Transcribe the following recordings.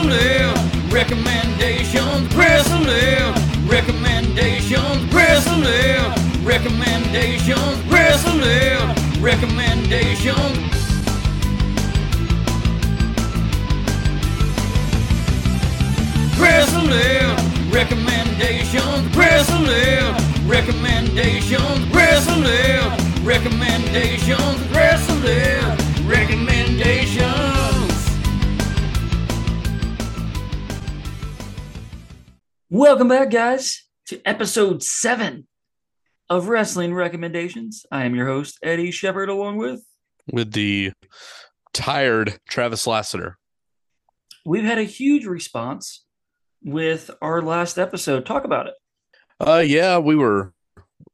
Bristling recommendations, bristling recommendations, bristling recommendations, bristling recommendations. Bristling recommendations, bristling recommendations, bristling recommendations, bristling. Welcome back, guys, to episode seven of Wrestling Recommendations. I am your host, Eddy Shepard, along with. with the tired Travis Lassiter. We've had a huge response with our last episode. Talk about it. Uh, yeah, we were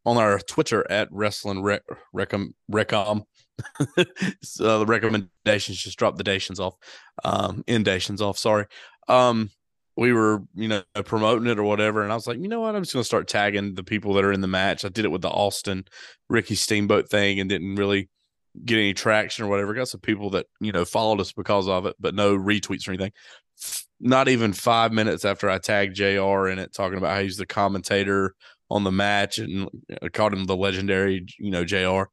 on our Twitter at Wrestling Rec Recom Recom. so the recommendations just dropped the dations off, um, indations off. Sorry. Um, we were you know promoting it or whatever, and I was like, you know what, I'm just gonna start tagging the people that are in the match. I did it with the Austin Ricky Steamboat thing and didn't really get any traction or whatever. Got some people that you know followed us because of it, but no retweets or anything. Not even five minutes after I tagged Jr. in it, talking about how he's the commentator on the match and I called him the legendary, you know, Jr.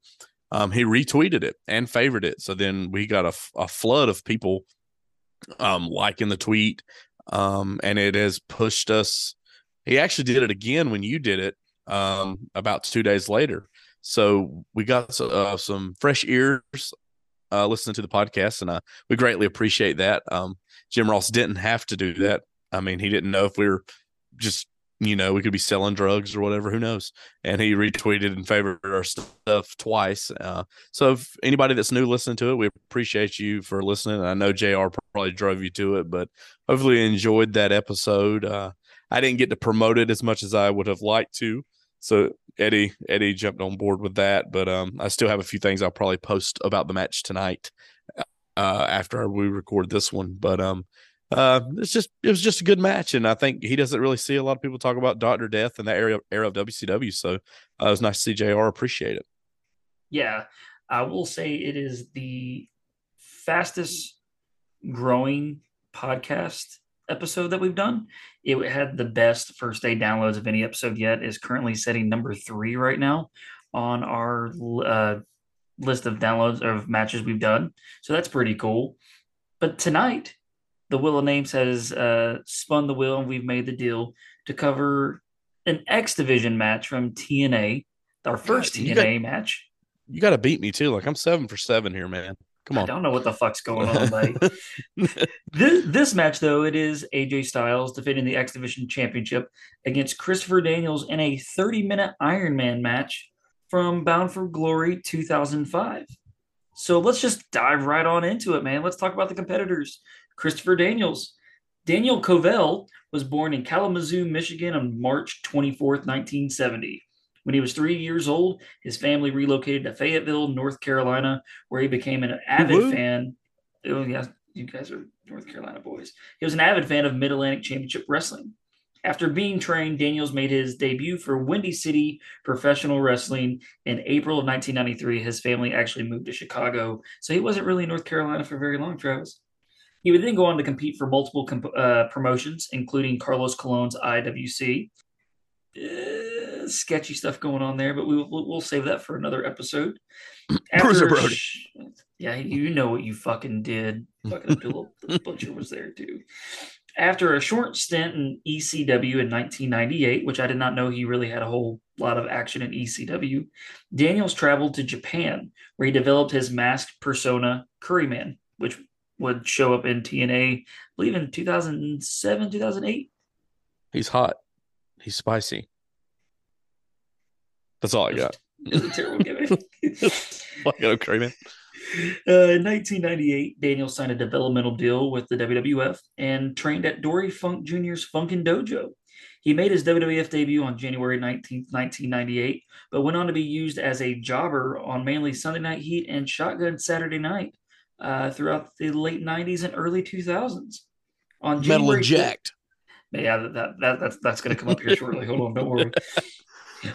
Um, he retweeted it and favored it. So then we got a flood of people um, liking the tweet, um, and it has pushed us. He actually did it again when you did it um, about two days later. So we got uh, some fresh ears uh, listening to the podcast, and uh, we greatly appreciate that. Um, Jim Ross didn't have to do that. I mean, he didn't know if we were just, you know, we could be selling drugs or whatever. Who knows? And he retweeted and favored our stuff twice. Uh, so if anybody that's new listening to it, we appreciate you for listening. I know Jr. probably drove you to it, but hopefully enjoyed that episode. Uh, I didn't get to promote it as much as I would have liked to. So Eddy Eddy jumped on board with that, but um, I still have a few things I'll probably post about the match tonight uh, after we record this one. But um, uh, it's just it was just a good match, and I think he doesn't really see a lot of people talk about Doctor Death in that area era of WCW. So uh, it was nice to see Jr. appreciate it. Yeah, I will say it is the fastest growing podcast episode that we've done. It had the best first day downloads of any episode yet. Is currently setting number three right now on our uh, list of downloads of matches we've done. So that's pretty cool. But tonight, the Wheel of Names has uh, spun the wheel, and we've made the deal to cover an X Division match from TNA, our first you TNA match. You got to beat me too. Like I'm seven for seven here, man. Come on. I don't know what the fuck's going on, buddy. this, this match, though, it is AJ Styles defending the X Division Championship against Christopher Daniels in a 30 minute Iron Man match from Bound for Glory 2005. So let's just dive right on into it, man. Let's talk about the competitors. Christopher Daniels. Daniel Covell was born in Kalamazoo, Michigan on March 24th, 1970. When he was three years old, his family relocated to Fayetteville, North Carolina, where he became an avid fan. Oh, yeah, you guys are North Carolina boys. He was an avid fan of Mid Atlantic Championship Wrestling. After being trained, Daniels made his debut for Windy City Professional Wrestling in April of 1993. His family actually moved to Chicago, so he wasn't really in North Carolina for very long, Travis. He would then go on to compete for multiple comp- uh, promotions, including Carlos Colon's IWC. Uh, sketchy stuff going on there, but we, we'll, we'll save that for another episode. Bruiser a Brody. sh- yeah, you know what you fucking did. Fucking Abdullah the Butcher was there too. After a short stint in ECW in 1998, which I did not know he really had a whole lot of action in ECW, Daniels traveled to Japan, where he developed his masked persona, Curryman, which would show up in TNA, I believe in 2007, 2008. He's hot. He's spicy. That's all I got. It's a terrible gimmick. Okay, man. Uh, in 1998, Daniel signed a developmental deal with the WWF and trained at Dory Funk Jr.'s Funkin' Dojo. He made his WWF debut on January 19, 1998, but went on to be used as a jobber on mainly Sunday Night Heat and Shotgun Saturday Night uh, throughout the late 90s and early 2000s. On Metal January and 4th jacked. yeah, that, that, that that's that's going to come up here shortly. Hold on, don't worry.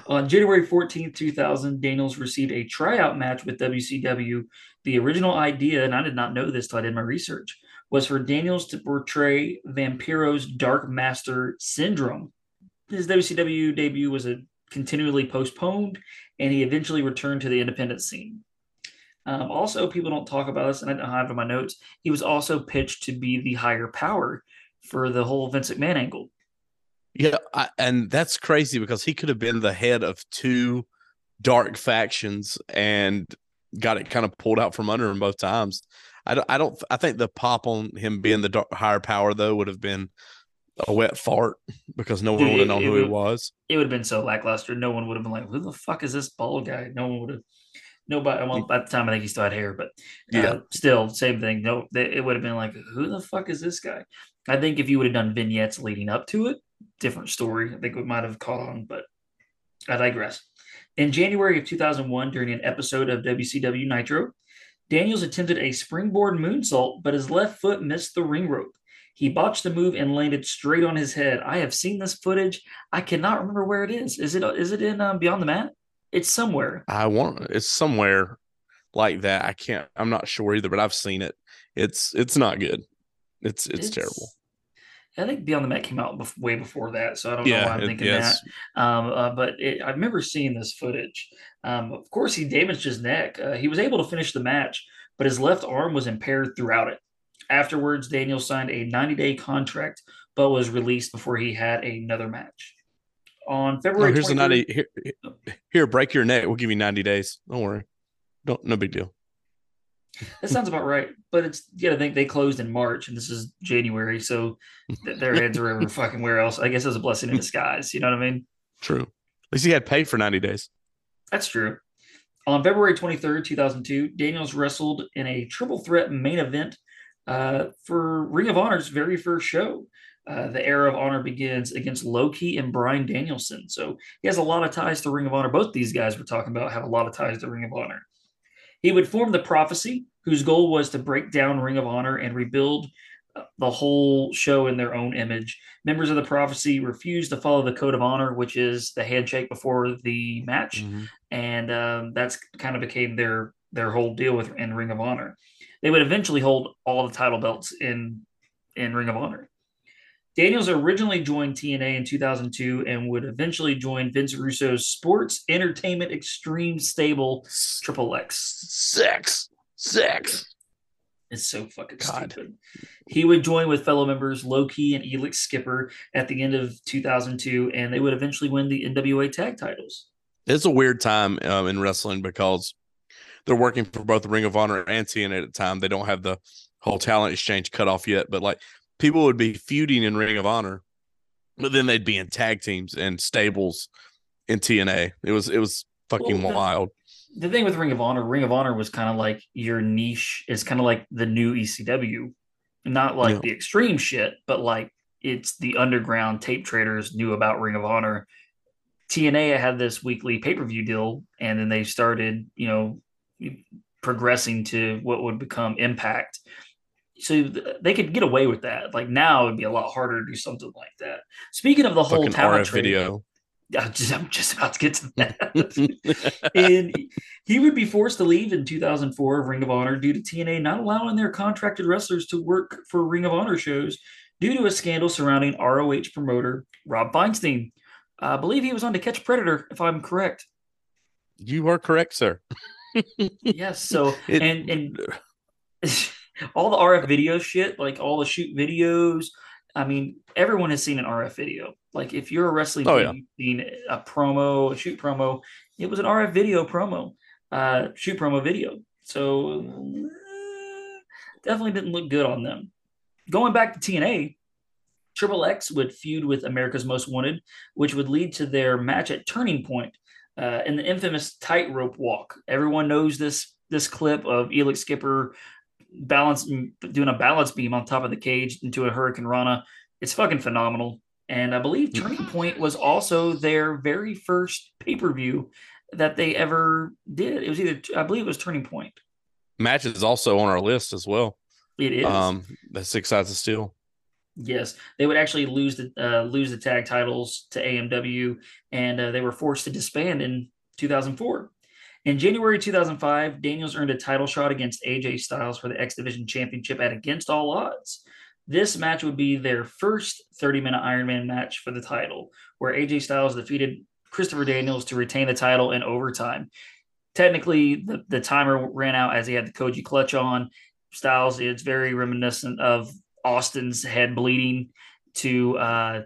On January 14th, 2000, Daniels received a tryout match with WCW. The original idea, and I did not know this till I did my research, was for Daniels to portray Vampiro's Dark Master Syndrome. His WCW debut was a continually postponed, and he eventually returned to the independent scene. Um, also, people don't talk about this, and I don't have it in my notes. He was also pitched to be the higher power for the whole Vince McMahon angle. Yeah, I, and that's crazy because he could have been the head of two dark factions and got it kind of pulled out from under him both times. I don't, I don't, I think the pop on him being the dark, higher power though would have been a wet fart because no one Dude, would have known who he was. It would have been so lackluster. No one would have been like, "Who the fuck is this bald guy?" No one would have. Nobody. Well, at the time, I think he still had hair, but uh, Yeah. still, same thing. No, it would have been like, "Who the fuck is this guy?" I think if you would have done vignettes leading up to it, different story. I think we might have caught on, but I digress. In January of 2001, during an episode of WCW Nitro, Daniels attempted a springboard moonsault, but his left foot missed the ring rope. He botched the move and landed straight on his head. I have seen this footage. I cannot remember where it is. Is it is it in um, Beyond the Mat? It's somewhere. I want it's somewhere like that. I can't. I'm not sure either, but I've seen it. It's it's not good. It's it's, terrible. I think Beyond the Mat came out way before that, so I don't know why I'm it- thinking yes. that. Um, uh, but it, I remember seeing this footage. Um, of course, he damaged his neck. Uh, he was able to finish the match, but his left arm was impaired throughout it. Afterwards, Daniel signed a 90 day contract, but was released before he had another match. On Oh, February here's a 23rd 90 here, here, break your neck. We'll give you 90 days. Don't worry. Don't no big deal. That sounds about right. But it's you gotta think they closed in March and this is January, so th- their heads are over fucking where else. I guess it was a blessing in disguise. You know what I mean? True. At least he had paid for 90 days. That's true. On February 23rd, 2002, Daniels wrestled in a triple threat main event uh, for Ring of Honor's very first show. Uh, the era of honor begins against Low Ki and Brian Danielson. So he has a lot of ties to Ring of Honor. Both these guys we're talking about have a lot of ties to Ring of Honor. He would form the Prophecy, whose goal was to break down Ring of Honor and rebuild uh, the whole show in their own image. Members of the Prophecy refused to follow the Code of Honor, which is the handshake before the match and um, that's kind of became their their whole deal with in Ring of Honor. They would eventually hold all the title belts in in Ring of Honor. Daniels originally joined TNA in 2002 and would eventually join Vince Russo's Sports Entertainment Extreme stable Triple X. Sex. Sex. It's so fucking God. stupid. He would join with fellow members Low Ki and Elix Skipper at the end of 2002, and they would eventually win the NWA tag titles. It's a weird time um, in wrestling because they're working for both Ring of Honor and TNA at the time. They don't have the whole talent exchange cut off yet, but like people would be feuding in Ring of Honor, but then they'd be in tag teams and stables in TNA. It was it was fucking Well, the- wild. the thing with Ring of Honor, Ring of Honor was kind of like your niche. It's kind of like the new ECW, not like Yeah. the extreme shit, but like it's the underground tape traders knew about Ring of Honor. TNA had this weekly pay per view deal, and then they started, you know, progressing to what would become Impact. So they could get away with that. Like now, it'd be a lot harder to do something like that. Speaking of the whole talent RF trade, video. I'm just, I'm just about to get to that. and he would be forced to leave in 2004 of Ring of Honor due to TNA not allowing their contracted wrestlers to work for Ring of Honor shows due to a scandal surrounding ROH promoter Rob Feinstein. I believe he was on To Catch Predator, if I'm correct. you are correct, sir. Yes. So It- and and all the RF video shit, like all the shoot videos. I mean, everyone has seen an RF video. Like if you're a wrestling Oh, fan, you've seen a promo, a shoot promo. It was an RF video promo, uh, shoot promo video. So uh, definitely didn't look good on them. Going back to TNA, Triple X would feud with America's Most Wanted, which would lead to their match at Turning Point uh, in the infamous tightrope walk. Everyone knows this this clip of Elix Skipper balance doing a balance beam on top of the cage into a Hurricane Rana. It's fucking phenomenal. And I believe Turning Point was also their very first pay per view that they ever did. It was either I believe it was Turning Point. Match is also on our list as well. It is. Um, the six sides of steel. Yes, they would actually lose the uh, lose the tag titles to AMW, and uh, they were forced to disband in 2004. In January 2005, Daniels earned a title shot against AJ Styles for the X Division Championship at Against All Odds. This match would be their first 30 minute Iron Man match for the title, where AJ Styles defeated Christopher Daniels to retain the title in overtime. Technically, the, the timer ran out as he had the Koji clutch on. Styles, it's very reminiscent of Austin's head bleeding to uh,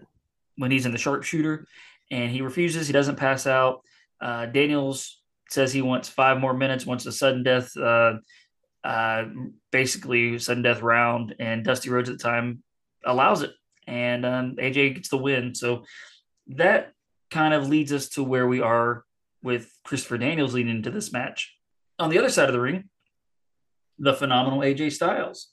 when he's in the sharpshooter, and he refuses. He doesn't pass out. Uh, Daniels says he wants five more minutes, wants a sudden death, uh, uh, basically sudden death round, and Dusty Rhodes at the time allows it, and um, AJ gets the win. So that kind of leads us to where we are with Christopher Daniels leading into this match. On the other side of the ring, the phenomenal AJ Styles.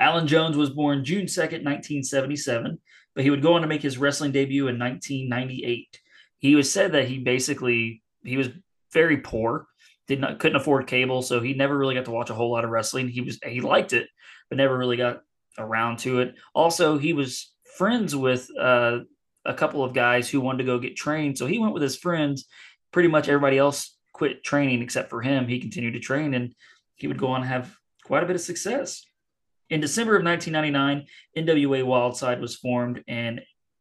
Allen Jones was born June 2nd, 1977, but he would go on to make his wrestling debut in 1998. He was said that he basically he was very poor, did not couldn't afford cable, so he never really got to watch a whole lot of wrestling. He was he liked it, but never really got around to it. Also, he was friends with uh, a couple of guys who wanted to go get trained, so he went with his friends. Pretty much everybody else quit training except for him. He continued to train, and he would go on and have quite a bit of success. In December of 1999, NWA Wildside was formed, and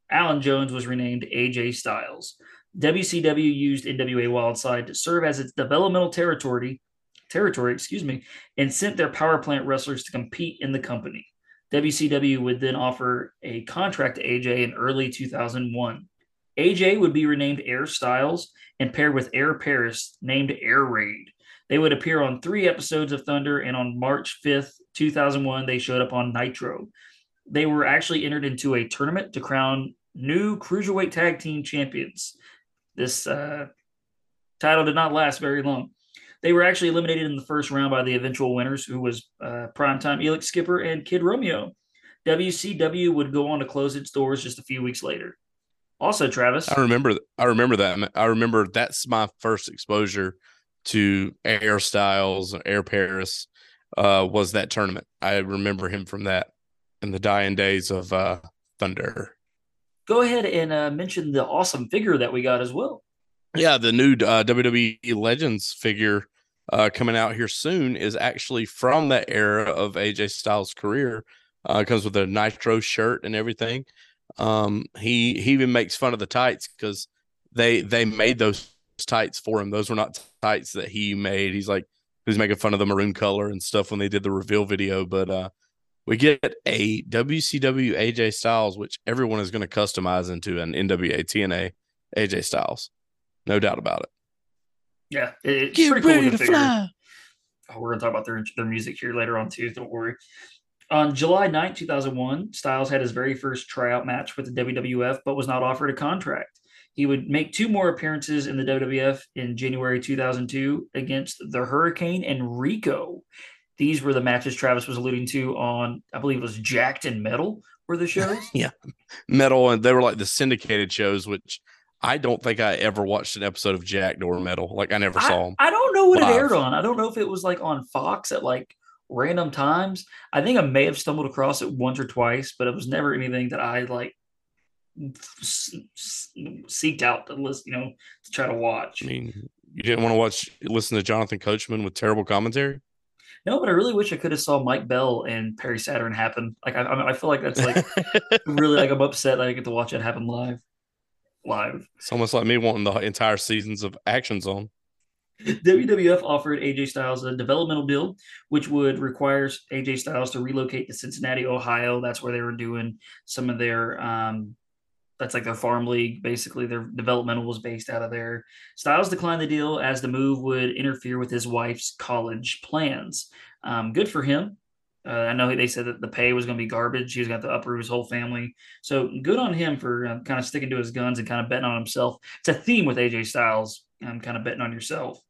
Allen Jones was renamed AJ Styles. WCW used NWA Wildside to serve as its developmental territory, territory, excuse me, and sent their power plant wrestlers to compete in the company. WCW would then offer a contract to AJ in early 2001. AJ would be renamed Air Styles and paired with Air Paris, named Air Raid. They would appear on three episodes of Thunder, and on March 5th, 2001, they showed up on Nitro. They were actually entered into a tournament to crown new Cruiserweight Tag Team Champions. This uh, title did not last very long. They were actually eliminated in the first round by the eventual winners, who was uh, Primetime Elix Skipper and Kid Romeo. WCW would go on to close its doors just a few weeks later. Also, Travis, I remember. I remember that. I remember that's my first exposure to Air Styles, Air Paris. Uh, was that tournament? I remember him from that in the dying days of uh, Thunder. Go ahead and uh, mention the awesome figure that we got as well. Yeah, the new uh, WWE Legends figure uh, coming out here soon is actually from that era of AJ Styles' career. Uh, comes with a Nitro shirt and everything. Um, he he even makes fun of the tights because they they made those tights for him. Those were not tights that he made. He's like he's making fun of the maroon color and stuff when they did the reveal video. But uh, we get a WCW AJ Styles, which everyone is going to customize into an NWA TNA AJ Styles, no doubt about it. Yeah, it's Get pretty cool to figure. Oh, we're going to talk about their, their music here later on, too. Don't worry. On July 9, 2001, Styles had his very first tryout match with the WWF, but was not offered a contract. He would make two more appearances in the WWF in January 2002 against the Hurricane and Rico. These were the matches Travis was alluding to on, I believe it was Jakked and Metal, were the shows. Yeah, Metal, and they were like the syndicated shows, which I don't think I ever watched an episode of Jack or Metal. Like I never saw them. I don't know what live. it aired on. I don't know if it was like on Fox at like random times. I think I may have stumbled across it once or twice, but it was never anything that I like seeked out to list, you know, to try to watch. I mean, you didn't want to watch, listen to Jonathan Coachman with terrible commentary. No, but I really wish I could have saw Mike Bell and Perry Saturn happen. Like I, I feel like that's like really like I'm upset that I get to watch it happen live. Live. it's almost like me wanting the entire seasons of Action Zone. WWF offered AJ Styles a developmental deal, which would require AJ Styles to relocate to Cincinnati, Ohio. That's where they were doing some of their um, that's like their farm league. Basically, their developmental was based out of there. Styles declined the deal as the move would interfere with his wife's college plans. Um, good for him. Uh, I know they said that the pay was going to be garbage. He was going to have to uproot his whole family. So good on him for uh, kind of sticking to his guns and kind of betting on himself. It's a theme with AJ Styles, um, kind of betting on yourself.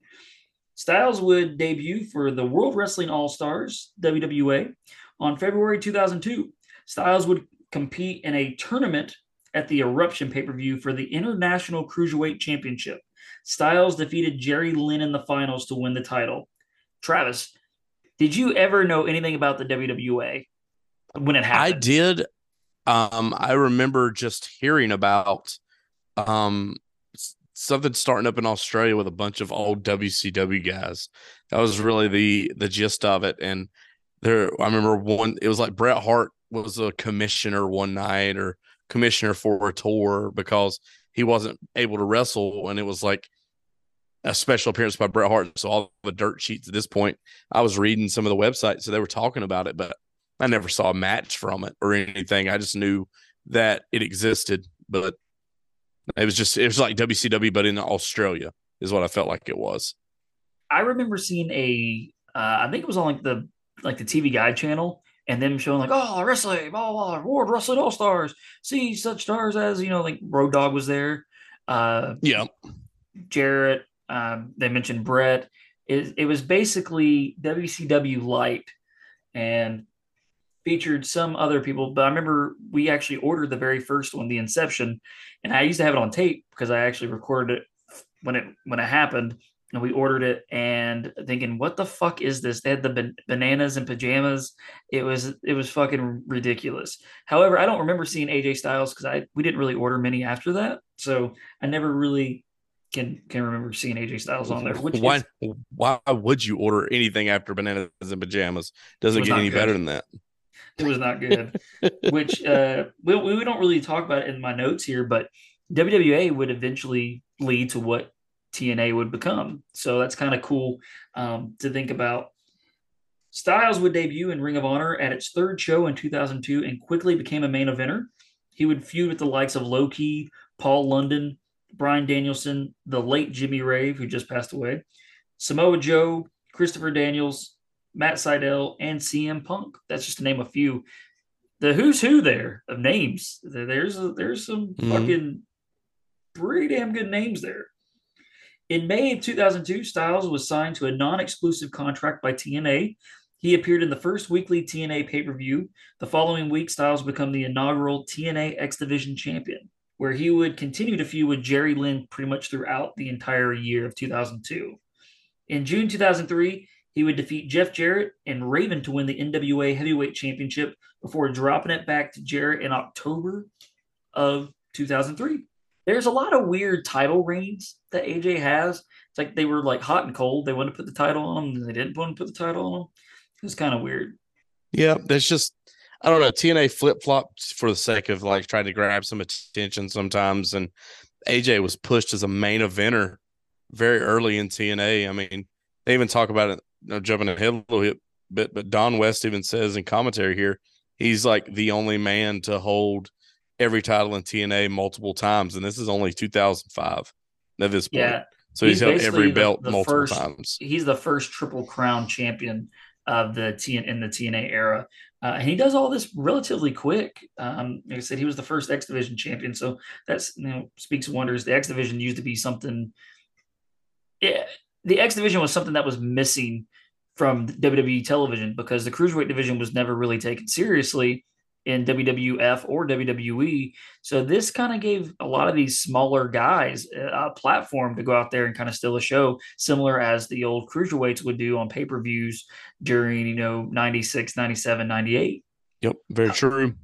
Styles would debut for the World Wrestling All Stars, WWA, on February 2002. Styles would compete in a tournament at the Eruption pay per view for the International Cruiserweight Championship. Styles defeated Jerry Lynn in the finals to win the title. Travis, did you ever know anything about the WWA when it happened? I did. Um, I remember just hearing about um something starting up in Australia with a bunch of old WCW guys. That was really the the gist of it. And there, I remember one. It was like Bret Hart was a commissioner one night or commissioner for a tour because he wasn't able to wrestle, and it was like a special appearance by Bret Hart. So all the dirt sheets at this point, I was reading some of the websites, so they were talking about it, but I never saw a match from it or anything. I just knew that it existed, but it was just it was like WCW, but in Australia is what I felt like it was. I remember seeing a, uh, I think it was on like the like the TV Guide channel, and them showing like, oh, wrestling, blah, blah, blah, World Wrestling All Stars. See such stars as you know, like Road Dog was there. Uh, yeah, Jarrett. Um, they mentioned Bret. It, it was basically WCW light, and featured some other people. But I remember we actually ordered the very first one, the Inception, and I used to have it on tape because I actually recorded it when it when it happened and we ordered it and thinking what the fuck is this? They had the ban- bananas and pajamas. It was it was fucking ridiculous. However i don't remember seeing aj styles because i we didn't really order many after that. So i never really can can remember seeing aj styles on there which why is, why would you order anything after bananas and pajamas? Doesn't get any good. better than that? It was not good. Which uh we, we don't really talk about it in my notes here but wwa would eventually lead to what TNA would become. So that's kind of cool um, to think about. Styles would debut in Ring of Honor at its third show in 2002 and quickly became a main eventer. He would feud with the likes of Low Ki, Paul London, Brian Danielson, the late Jimmy Rave, who just passed away, Samoa Joe, Christopher Daniels, Matt Sydal, and CM Punk. That's just to name a few. The who's who there of names. There's a, there's some mm-hmm. fucking pretty damn good names there. In May of 2002, Styles was signed to a non exclusive contract by TNA. He appeared in the first weekly TNA pay per view. The following week, Styles became the inaugural TNA X Division champion, where he would continue to feud with Jerry Lynn pretty much throughout the entire year of 2002. In June 2003, he would defeat Jeff Jarrett and Raven to win the NWA Heavyweight Championship before dropping it back to Jarrett in October of 2003 there's a lot of weird title reigns that AJ has. It's like they were like hot and cold. They wanted to put the title on them, they didn't want to put the title on them. It was kind of weird. Yeah, that's just I don't know. TNA flip flops for the sake of like trying to grab some attention sometimes, and AJ was pushed as a main eventer very early in TNA. I mean, they even talk about it. You know, jumping ahead a little bit, but Don West even says in commentary here, he's like the only man to hold every title in TNA multiple times, and this is only 2005 at this point. Yeah. So he's, he's held every belt the, the multiple first, times. He's the first Triple Crown champion of the TN in the TNA era. Uh, and he does all this relatively quick. Um, like I said, he was the first X Division champion, so that's you know speaks wonders. The X Division used to be something. Yeah, the X Division was something that was missing from WWE television because the cruiserweight division was never really taken seriously in WWF or WWE. So this kind of gave a lot of these smaller guys a platform to go out there and kind of steal a show, similar as the old cruiserweights would do on pay per views during, you know, 96, 97, 98. Yep, very true.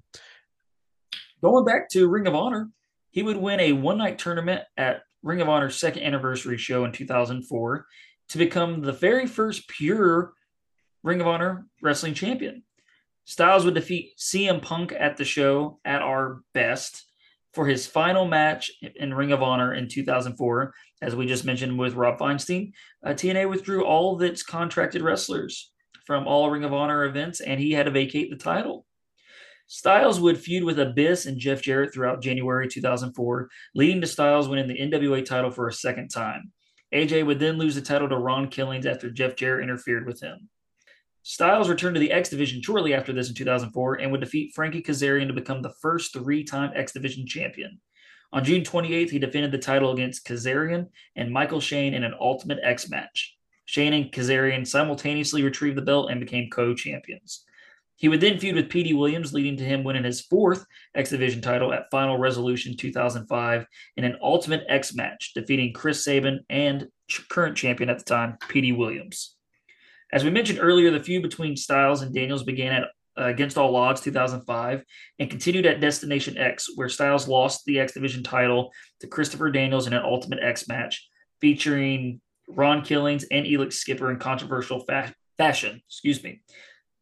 Going back to Ring of Honor, he would win a one night tournament at Ring of Honor's second anniversary show in 2004 to become the very first pure Ring of Honor wrestling champion. Styles would defeat CM Punk at the show at our best for his final match in Ring of Honor in 2004. As we just mentioned with Rob Feinstein, uh, TNA withdrew all of its contracted wrestlers from all Ring of Honor events, and he had to vacate the title. Styles would feud with Abyss and Jeff Jarrett throughout January 2004, leading to Styles winning the NWA title for a second time. AJ would then lose the title to Ron Killings after Jeff Jarrett interfered with him. Styles returned to the X Division shortly after this in 2004 and would defeat Frankie Kazarian to become the first three time X Division champion. On June 28th, he defended the title against Kazarian and Michael Shane in an Ultimate X match. Shane and Kazarian simultaneously retrieved the belt and became co champions. He would then feud with Petey Williams, leading to him winning his fourth X Division title at Final Resolution 2005 in an Ultimate X match, defeating Chris Sabin and current champion at the time, Petey Williams. As we mentioned earlier, the feud between Styles and Daniels began at uh, against all odds 2005 and continued at Destination X, where Styles lost the X Division title to Christopher Daniels in an Ultimate X match featuring Ron Killings and Elix Skipper in controversial fa- fashion. Excuse me.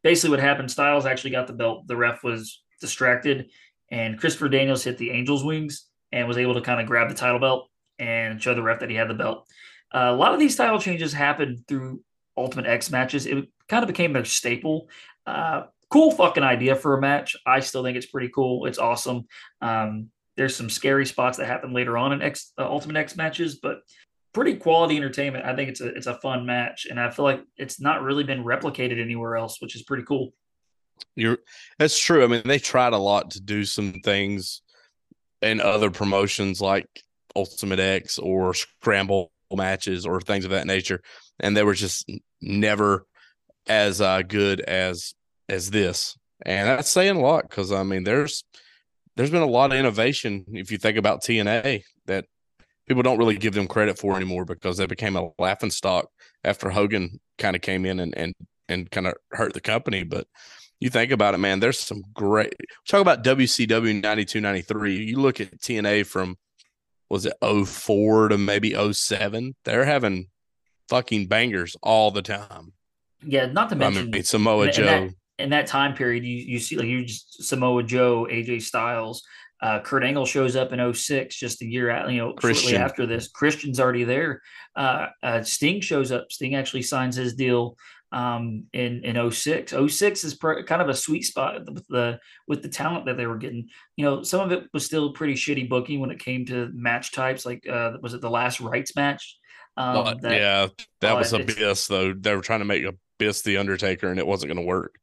Basically, what happened, Styles actually got the belt. The ref was distracted, and Christopher Daniels hit the Angel's wings and was able to kind of grab the title belt and show the ref that he had the belt. Uh, a lot of these title changes happened through Ultimate X matches. It kind of became their staple. Uh, cool fucking idea for a match. I still think it's pretty cool. It's awesome. Um, there's some scary spots that happen later on in X uh, Ultimate X matches, but pretty quality entertainment. I think it's a it's a fun match, and I feel like it's not really been replicated anywhere else, which is pretty cool. You're that's true. I mean, they tried a lot to do some things in other promotions like Ultimate X or Scramble matches or things of that nature, and they were just never as uh, good as as this. And that's saying a lot because I mean, there's there's been a lot of innovation if you think about TNA that people don't really give them credit for anymore because they became a laughing stock after Hogan kind of came in and and and kind of hurt the company. But you think about it, man, there's some great talk about WCW 92, 93. You look at TNA from was it 04 to maybe 07? They're having fucking bangers all the time. Yeah, not to mention I mean, Samoa in, Joe. In that, in that time period, you you see like you just Samoa Joe, AJ Styles, uh, Kurt Angle shows up in 06, just a year out, you know, Christian. shortly after this. Christian's already there. Uh, uh, Sting shows up. Sting actually signs his deal um, in in 06. 06 is pr- kind of a sweet spot with the with the talent that they were getting. You know, some of it was still pretty shitty booking when it came to match types. Like, uh, was it the last rights match? Um, But, yeah, that uh, was Abyss though. They were trying to make Abyss the Undertaker, and it wasn't going to work.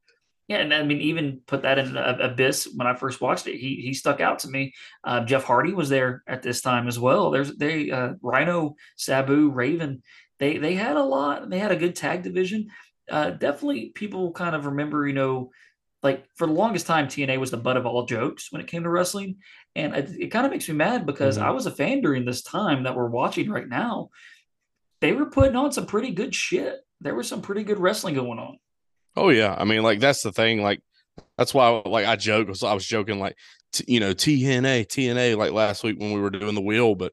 Yeah, and I mean, even put that in uh, Abyss when I first watched it, he he stuck out to me. Uh, Jeff Hardy was there at this time as well. There's they uh, Rhino, Sabu, Raven. They they had a lot. They had a good tag division. Uh, definitely, people kind of remember, you know, like for the longest time, TNA was the butt of all jokes when it came to wrestling, and it, it kind of makes me mad because Mhm. I was a fan during this time that we're watching right now. They were putting on some pretty good shit. There was some pretty good wrestling going on. Oh yeah, I mean, like that's the thing. Like that's why, like I joke. I was joking, like t- you know, TNA, TNA, like last week when we were doing the wheel. But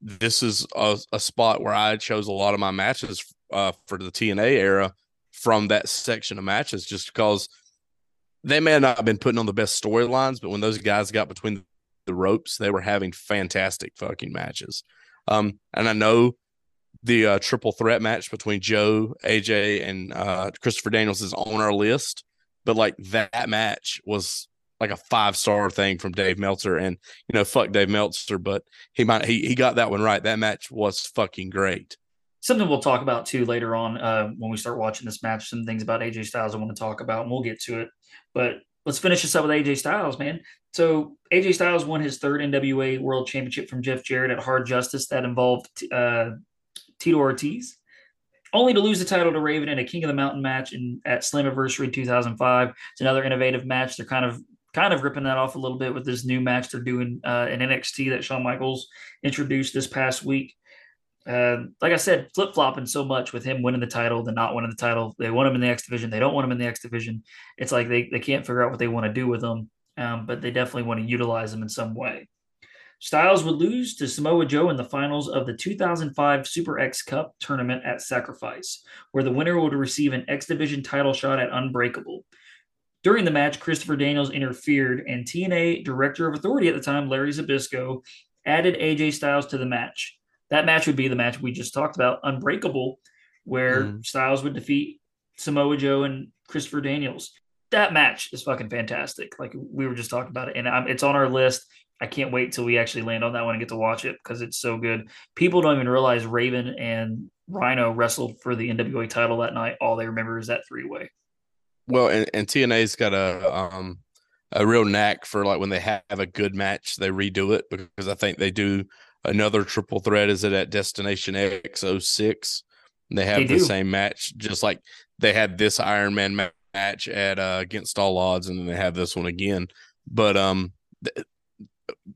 this is a, a spot where I chose a lot of my matches uh, for the TNA era from that section of matches, just because they may have not have been putting on the best storylines, but when those guys got between the ropes, they were having fantastic fucking matches. Um, and I know the uh, triple threat match between Joe, AJ, and uh, Christopher Daniels is on our list, but like that match was like a five star thing from Dave Meltzer, and you know, fuck Dave Meltzer, but he might he he got that one right. That match was fucking great. Something we'll talk about too later on uh, when we start watching this match. Some things about AJ Styles I want to talk about, and we'll get to it. But let's finish this up with AJ Styles, man. So AJ Styles won his third NWA World Championship from Jeff Jarrett at Hard Justice. That involved uh, Tito Ortiz, only to lose the title to Raven in a King of the Mountain match in at Slammiversary 2005. It's another innovative match. They're kind of kind of ripping that off a little bit with this new match they're doing uh, in NXT that Shawn Michaels introduced this past week. Uh, like I said, flip flopping so much with him winning the title, then not winning the title. They want him in the X division. They don't want him in the X division. It's like they, they can't figure out what they want to do with him, um, but they definitely want to utilize him in some way. Styles would lose to Samoa Joe in the finals of the 2005 Super X Cup tournament at Sacrifice, where the winner would receive an X Division title shot at Unbreakable. During the match, Christopher Daniels interfered, and TNA Director of Authority at the time, Larry Zbyszko, added AJ Styles to the match. That match would be the match we just talked about, Unbreakable, where Mhm. Styles would defeat Samoa Joe and Christopher Daniels. That match is fucking fantastic. Like we were just talking about it, and I'm, it's on our list. I can't wait till we actually land on that one and get to watch it because it's so good. People don't even realize Raven and Rhino wrestled for the NWA title that night. All they remember is that three way. Well, and, and TNA's got a um a real knack for like when they have a good match, they redo it because I think they do another triple threat. Is it at Destination X 06? They have They the do. same match, just like they had this Iron Man ma- match at uh, Against All Odds, and then they have this one again. But um, th-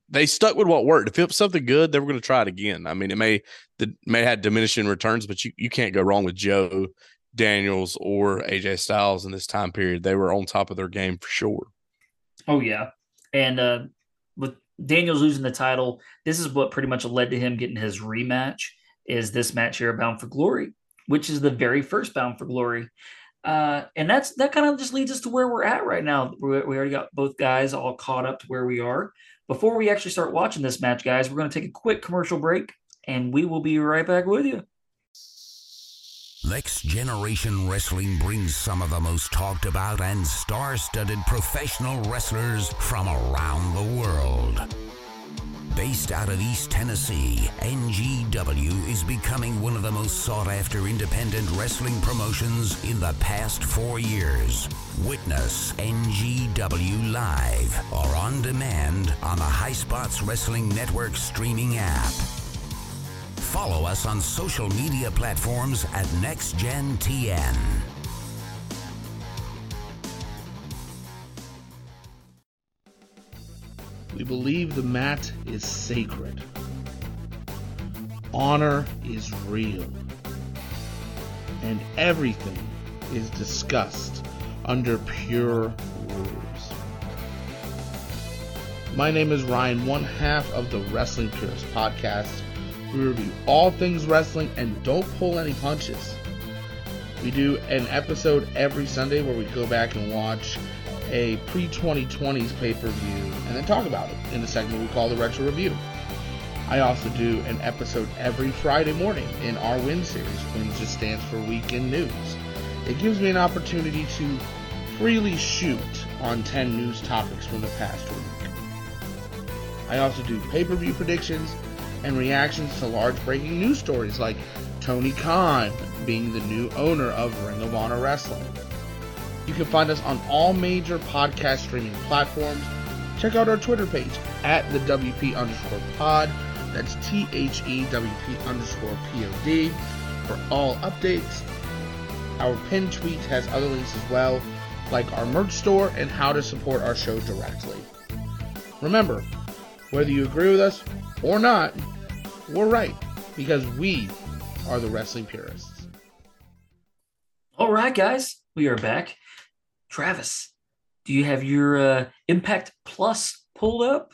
they stuck with what worked. If it was something good, they were going to try it again. I mean, it may the may have diminishing returns, but you you can't go wrong with Joe Daniels or AJ Styles in this time period. They were on top of their game for sure. Oh yeah, and uh, Daniels losing the title, this is what pretty much led to him getting his rematch. Is this match here Bound for Glory, which is the very first Bound for Glory. Uh, and that's that kind of just leads us to where we're at right now. We, we already got both guys all caught up to where we are. Before we actually start watching this match, guys, we're going to take a quick commercial break, and we will be right back with you. Next Generation Wrestling brings some of the most talked about and star studded professional wrestlers from around the world. Based out of East Tennessee, NGW is becoming one of the most sought after independent wrestling promotions in the past four years. Witness NGW Live or on demand on the Highspots Wrestling Network streaming app. Follow us on social media platforms at NextGenTN. We believe the mat is sacred. Honor is real. And everything is discussed under pure rules. My name is Ryan, one half of the Wrestling Purist podcast. We review all things wrestling and don't pull any punches. We do an episode every Sunday where we go back and watch a pre 2020s pay per view and then talk about it in a segment we call the Retro Review. I also do an episode every Friday morning in our Win series. Win just stands for Weekend News. It gives me an opportunity to freely shoot on 10 news topics from the past week. I also do pay per view predictions and reactions to large breaking news stories like Tony Khan being the new owner of Ring of Honor Wrestling. You can find us on all major podcast streaming platforms. Check out our Twitter page at the WP underscore pod. That's T H E W P underscore P O D for all updates. Our pinned tweet has other links as well, like our merch store and how to support our show directly. Remember, whether you agree with us or not, we're right because we are the wrestling purists. All right, guys, we are back. Travis, do you have your uh, Impact Plus pulled up?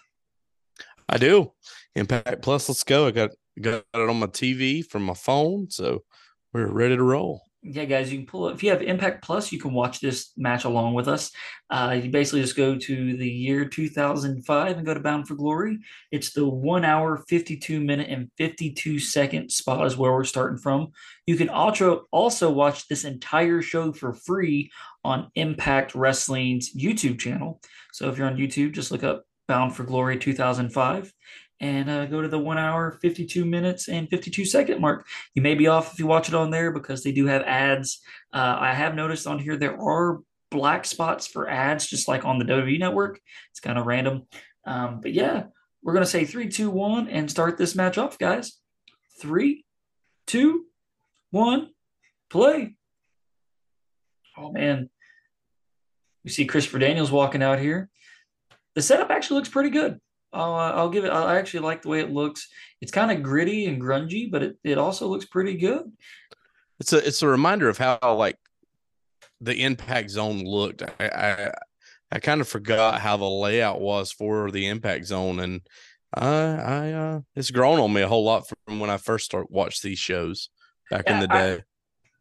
I do. Impact Plus, let's go. I got got it on my TV from my phone, so we're ready to roll. Yeah, guys, you can pull it. If you have Impact Plus, you can watch this match along with us. Uh, you basically just go to the year 2005 and go to Bound for Glory. It's the one hour, 52 minute, and 52 second spot is where we're starting from. You can also also watch this entire show for free on Impact Wrestling's YouTube channel. So if you're on YouTube, just look up Bound for Glory 2005 and uh, go to the one hour, 52 minutes, and 52 second mark. You may be off if you watch it on there because they do have ads. Uh, I have noticed on here there are black spots for ads, just like on the WWE network. It's kind of random. Um, but yeah, we're going to say three, two, one, and start this match off, guys. Three, two, one, play. Oh, man. We see Christopher Daniels walking out here. The setup actually looks pretty good. I'll, uh, I'll give it. I actually like the way it looks. It's kind of gritty and grungy, but it, it also looks pretty good. It's a it's a reminder of how like the impact zone looked. I I, I kind of forgot how the layout was for the impact zone, and I I uh, it's grown on me a whole lot from when I first start watched these shows back in the I- day.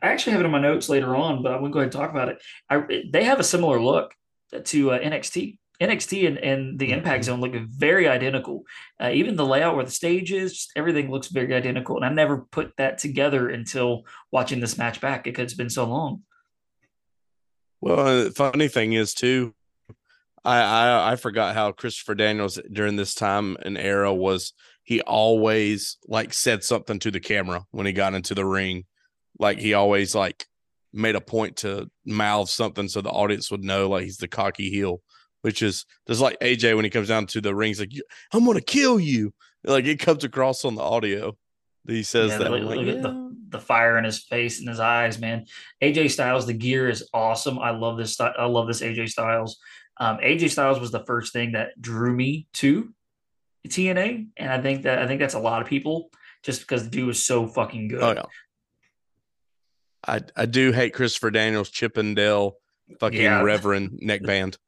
I actually have it in my notes later on, but I'm going to go ahead and talk about it. I, they have a similar look to uh, NXT. NXT and, and the Impact Zone look very identical. Uh, even the layout where the stage is, everything looks very identical. And I never put that together until watching this match back because it's been so long. Well, the funny thing is too, I, I I forgot how Christopher Daniels during this time and era was. He always like said something to the camera when he got into the ring, like he always like made a point to mouth something so the audience would know like he's the cocky heel, which is just like AJ when he comes down to the rings like I'm gonna kill you. Like it comes across on the audio. that He says Yeah, that. look, like, look at the, the fire in his face and his eyes, man. AJ Styles, the gear is awesome. I love this. I love this AJ Styles. Um, AJ Styles was the first thing that drew me to TNA, and I think that I think that's a lot of people just because the dude was so fucking good. Oh yeah. I I do hate Christopher Daniels Chippendale fucking Yeah. Reverend neckband.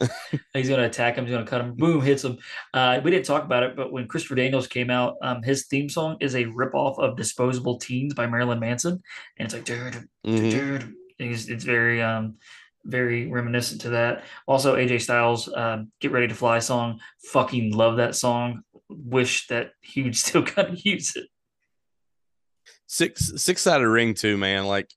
He's going to attack him. He's going to cut him. Boom, hits him. Uh, we didn't talk about it, but when Christopher Daniels came out, um, his theme song is a ripoff of "Disposable Teens" by Marilyn Manson, and it's like, dude, dude. It's, it's very, um, very reminiscent to that. Also, AJ Styles, um, "Get Ready to Fly" song. Fucking love that song. Wish that he would still kind of use it. Six six sided ring too, man. Like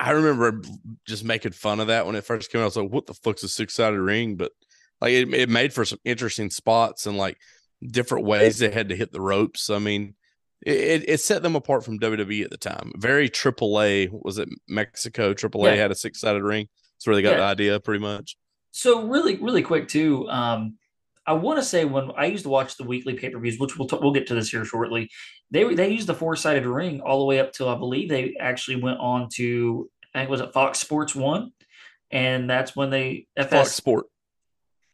I remember just making fun of that when it first came out. I was like, what the fuck's a six sided ring? But like it, it made for some interesting spots and like different ways they had to hit the ropes. I mean, it, it, set them apart from WWE at the time. Very AAA was it Mexico? AAA Yeah. had a six sided ring. That's where they got Yeah. the idea, pretty much. So really, really quick too. Um, I want to say when I used to watch the weekly pay per views, which we'll t- we'll get to this here shortly. They they used the four sided ring all the way up till I believe they actually went on to I think was it Fox Sports One, and that's when they FS Fox Sport,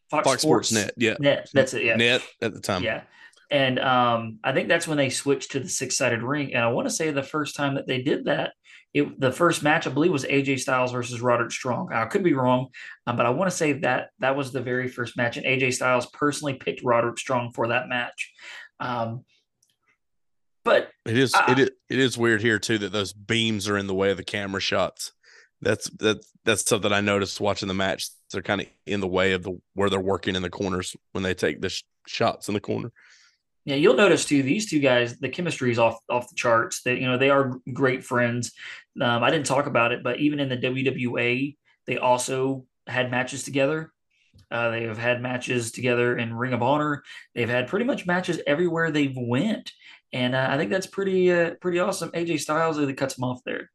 Fox, Fox Sports Net, yeah, Net. That's it. Yeah. Net at the time. Yeah. And um, I think that's when they switched to the six sided ring. And I want to say the first time that they did that, it the first match I believe was AJ Styles versus Roderick Strong. I could be wrong, um, but I want to say that that was the very first match, and AJ Styles personally picked Roderick Strong for that match. Um, but It is Ah. it is it is weird here too that those beams are in the way of the camera shots. That's that's that's something I noticed watching the match. They're kind of in the way of the where they're working in the corners when they take the sh- shots in the corner. Yeah, you'll notice too. These two guys, the chemistry is off off the charts. That you know, they are great friends. Um, I didn't talk about it, but even in the WWA, they also had matches together. Uh, they have had matches together in Ring of Honor. They've had pretty much matches everywhere they've went, and uh, I think that's pretty uh, pretty awesome. AJ Styles really cuts them off there.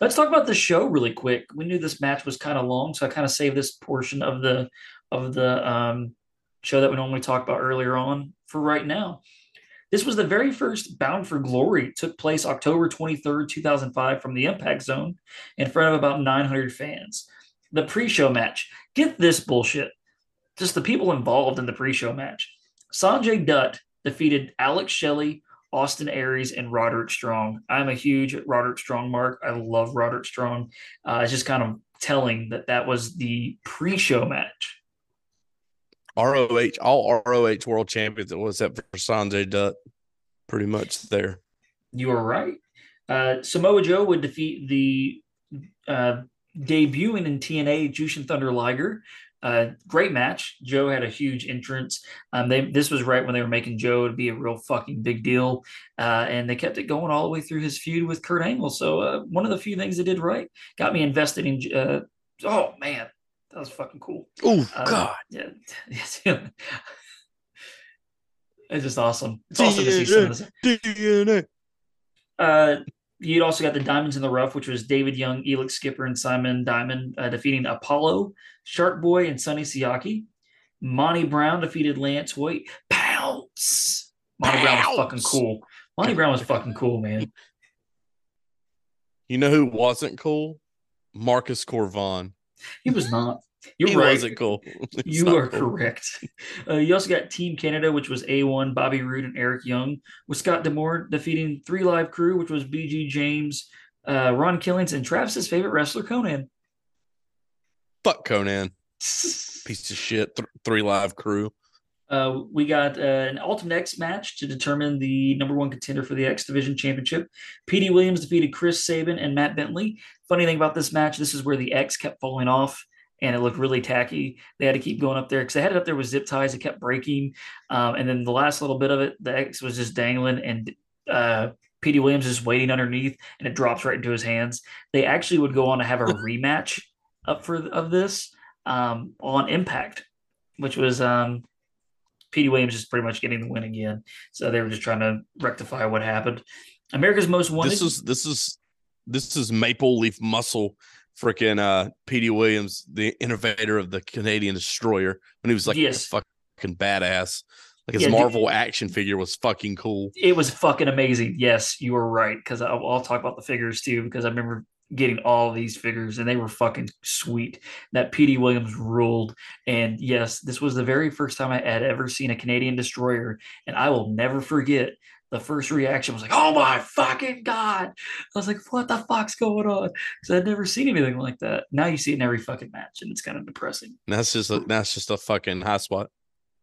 Let's talk about the show really quick. We knew this match was kind of long, so I kind of saved this portion of the of the um, show that we normally talk about earlier on for right now. This was the very first Bound for Glory. It took place October 23rd, 2005, from the Impact Zone in front of about 900 fans. The pre show match. Get this bullshit. Just the people involved in the pre show match. Sanjay Dutt defeated Alex Shelley, Austin Aries, and Roderick Strong. I'm a huge Roderick Strong mark. I love Roderick Strong. Uh, it's just kind of telling that that was the pre show match. ROH, all ROH world champions. Was that for Sanjay Dutt, pretty much there. You are right. Uh, Samoa Joe would defeat the uh, debuting in TNA Jushin Thunder Liger. Uh, great match. Joe had a huge entrance. Um, they this was right when they were making Joe to be a real fucking big deal, uh, and they kept it going all the way through his feud with Kurt Angle. So uh, one of the few things they did right got me invested in. Uh, oh man, that was fucking cool. Oh Uh, God, yeah, it's just awesome. It's awesome to see some of this. DNA. Uh, you'd also got the Diamonds in the Rough, which was David Young, Elix Skipper, and Simon Diamond uh, defeating Apollo, Shark Boy, and Sonny Siaki. Monty Brown defeated Lance Hoyt. Pounce. Monty Brown was fucking cool. Monty Brown was fucking cool, man. You know who wasn't cool? Marcus Corvon. He was not. You're he right. wasn't cool. You are cool. correct. Uh, you also got Team Canada, which was A1, Bobby Roode, and Eric Young, with Scott D'Amore defeating 3Live Kru, which was BG James, uh, Ron Killings, and Travis's favorite wrestler, Konnan. Fuck Konnan. Piece of shit. Th- three live crew. Uh, we got uh, an Ultimate X match to determine the number one contender for the X Division Championship. Petey Williams defeated Chris Sabin and Matt Bentley. Funny thing about this match, this is where the X kept falling off and it looked really tacky. They had to keep going up there because they had it up there with zip ties. It kept breaking. Um, and then the last little bit of it, the X was just dangling and uh, Petey Williams is waiting underneath and it drops right into his hands. They actually would go on to have a rematch up for of this um, on Impact, which was um, Petey Williams is pretty much getting the win again. So they were just trying to rectify what happened. America's Most Wanted. This is this is this is Maple Leaf Muscle, freaking uh Petey Williams, the innovator of the Canadian Destroyer, when he was like Yes. a fucking badass. Like his Yeah, dude. Marvel action figure was fucking cool. it was fucking amazing. Yes, you were right because I'll, I'll talk about the figures too because I remember getting all these figures, and they were fucking sweet. That Petey Williams ruled. And yes, this was the very first time I had ever seen a Canadian destroyer, and I will never forget. The first reaction was like, "Oh my fucking god!" I was like, "What the fuck's going on?" Because I'd never seen anything like that. Now you see it in every fucking match, and it's kind of depressing. That's just a, that's just a fucking hot spot.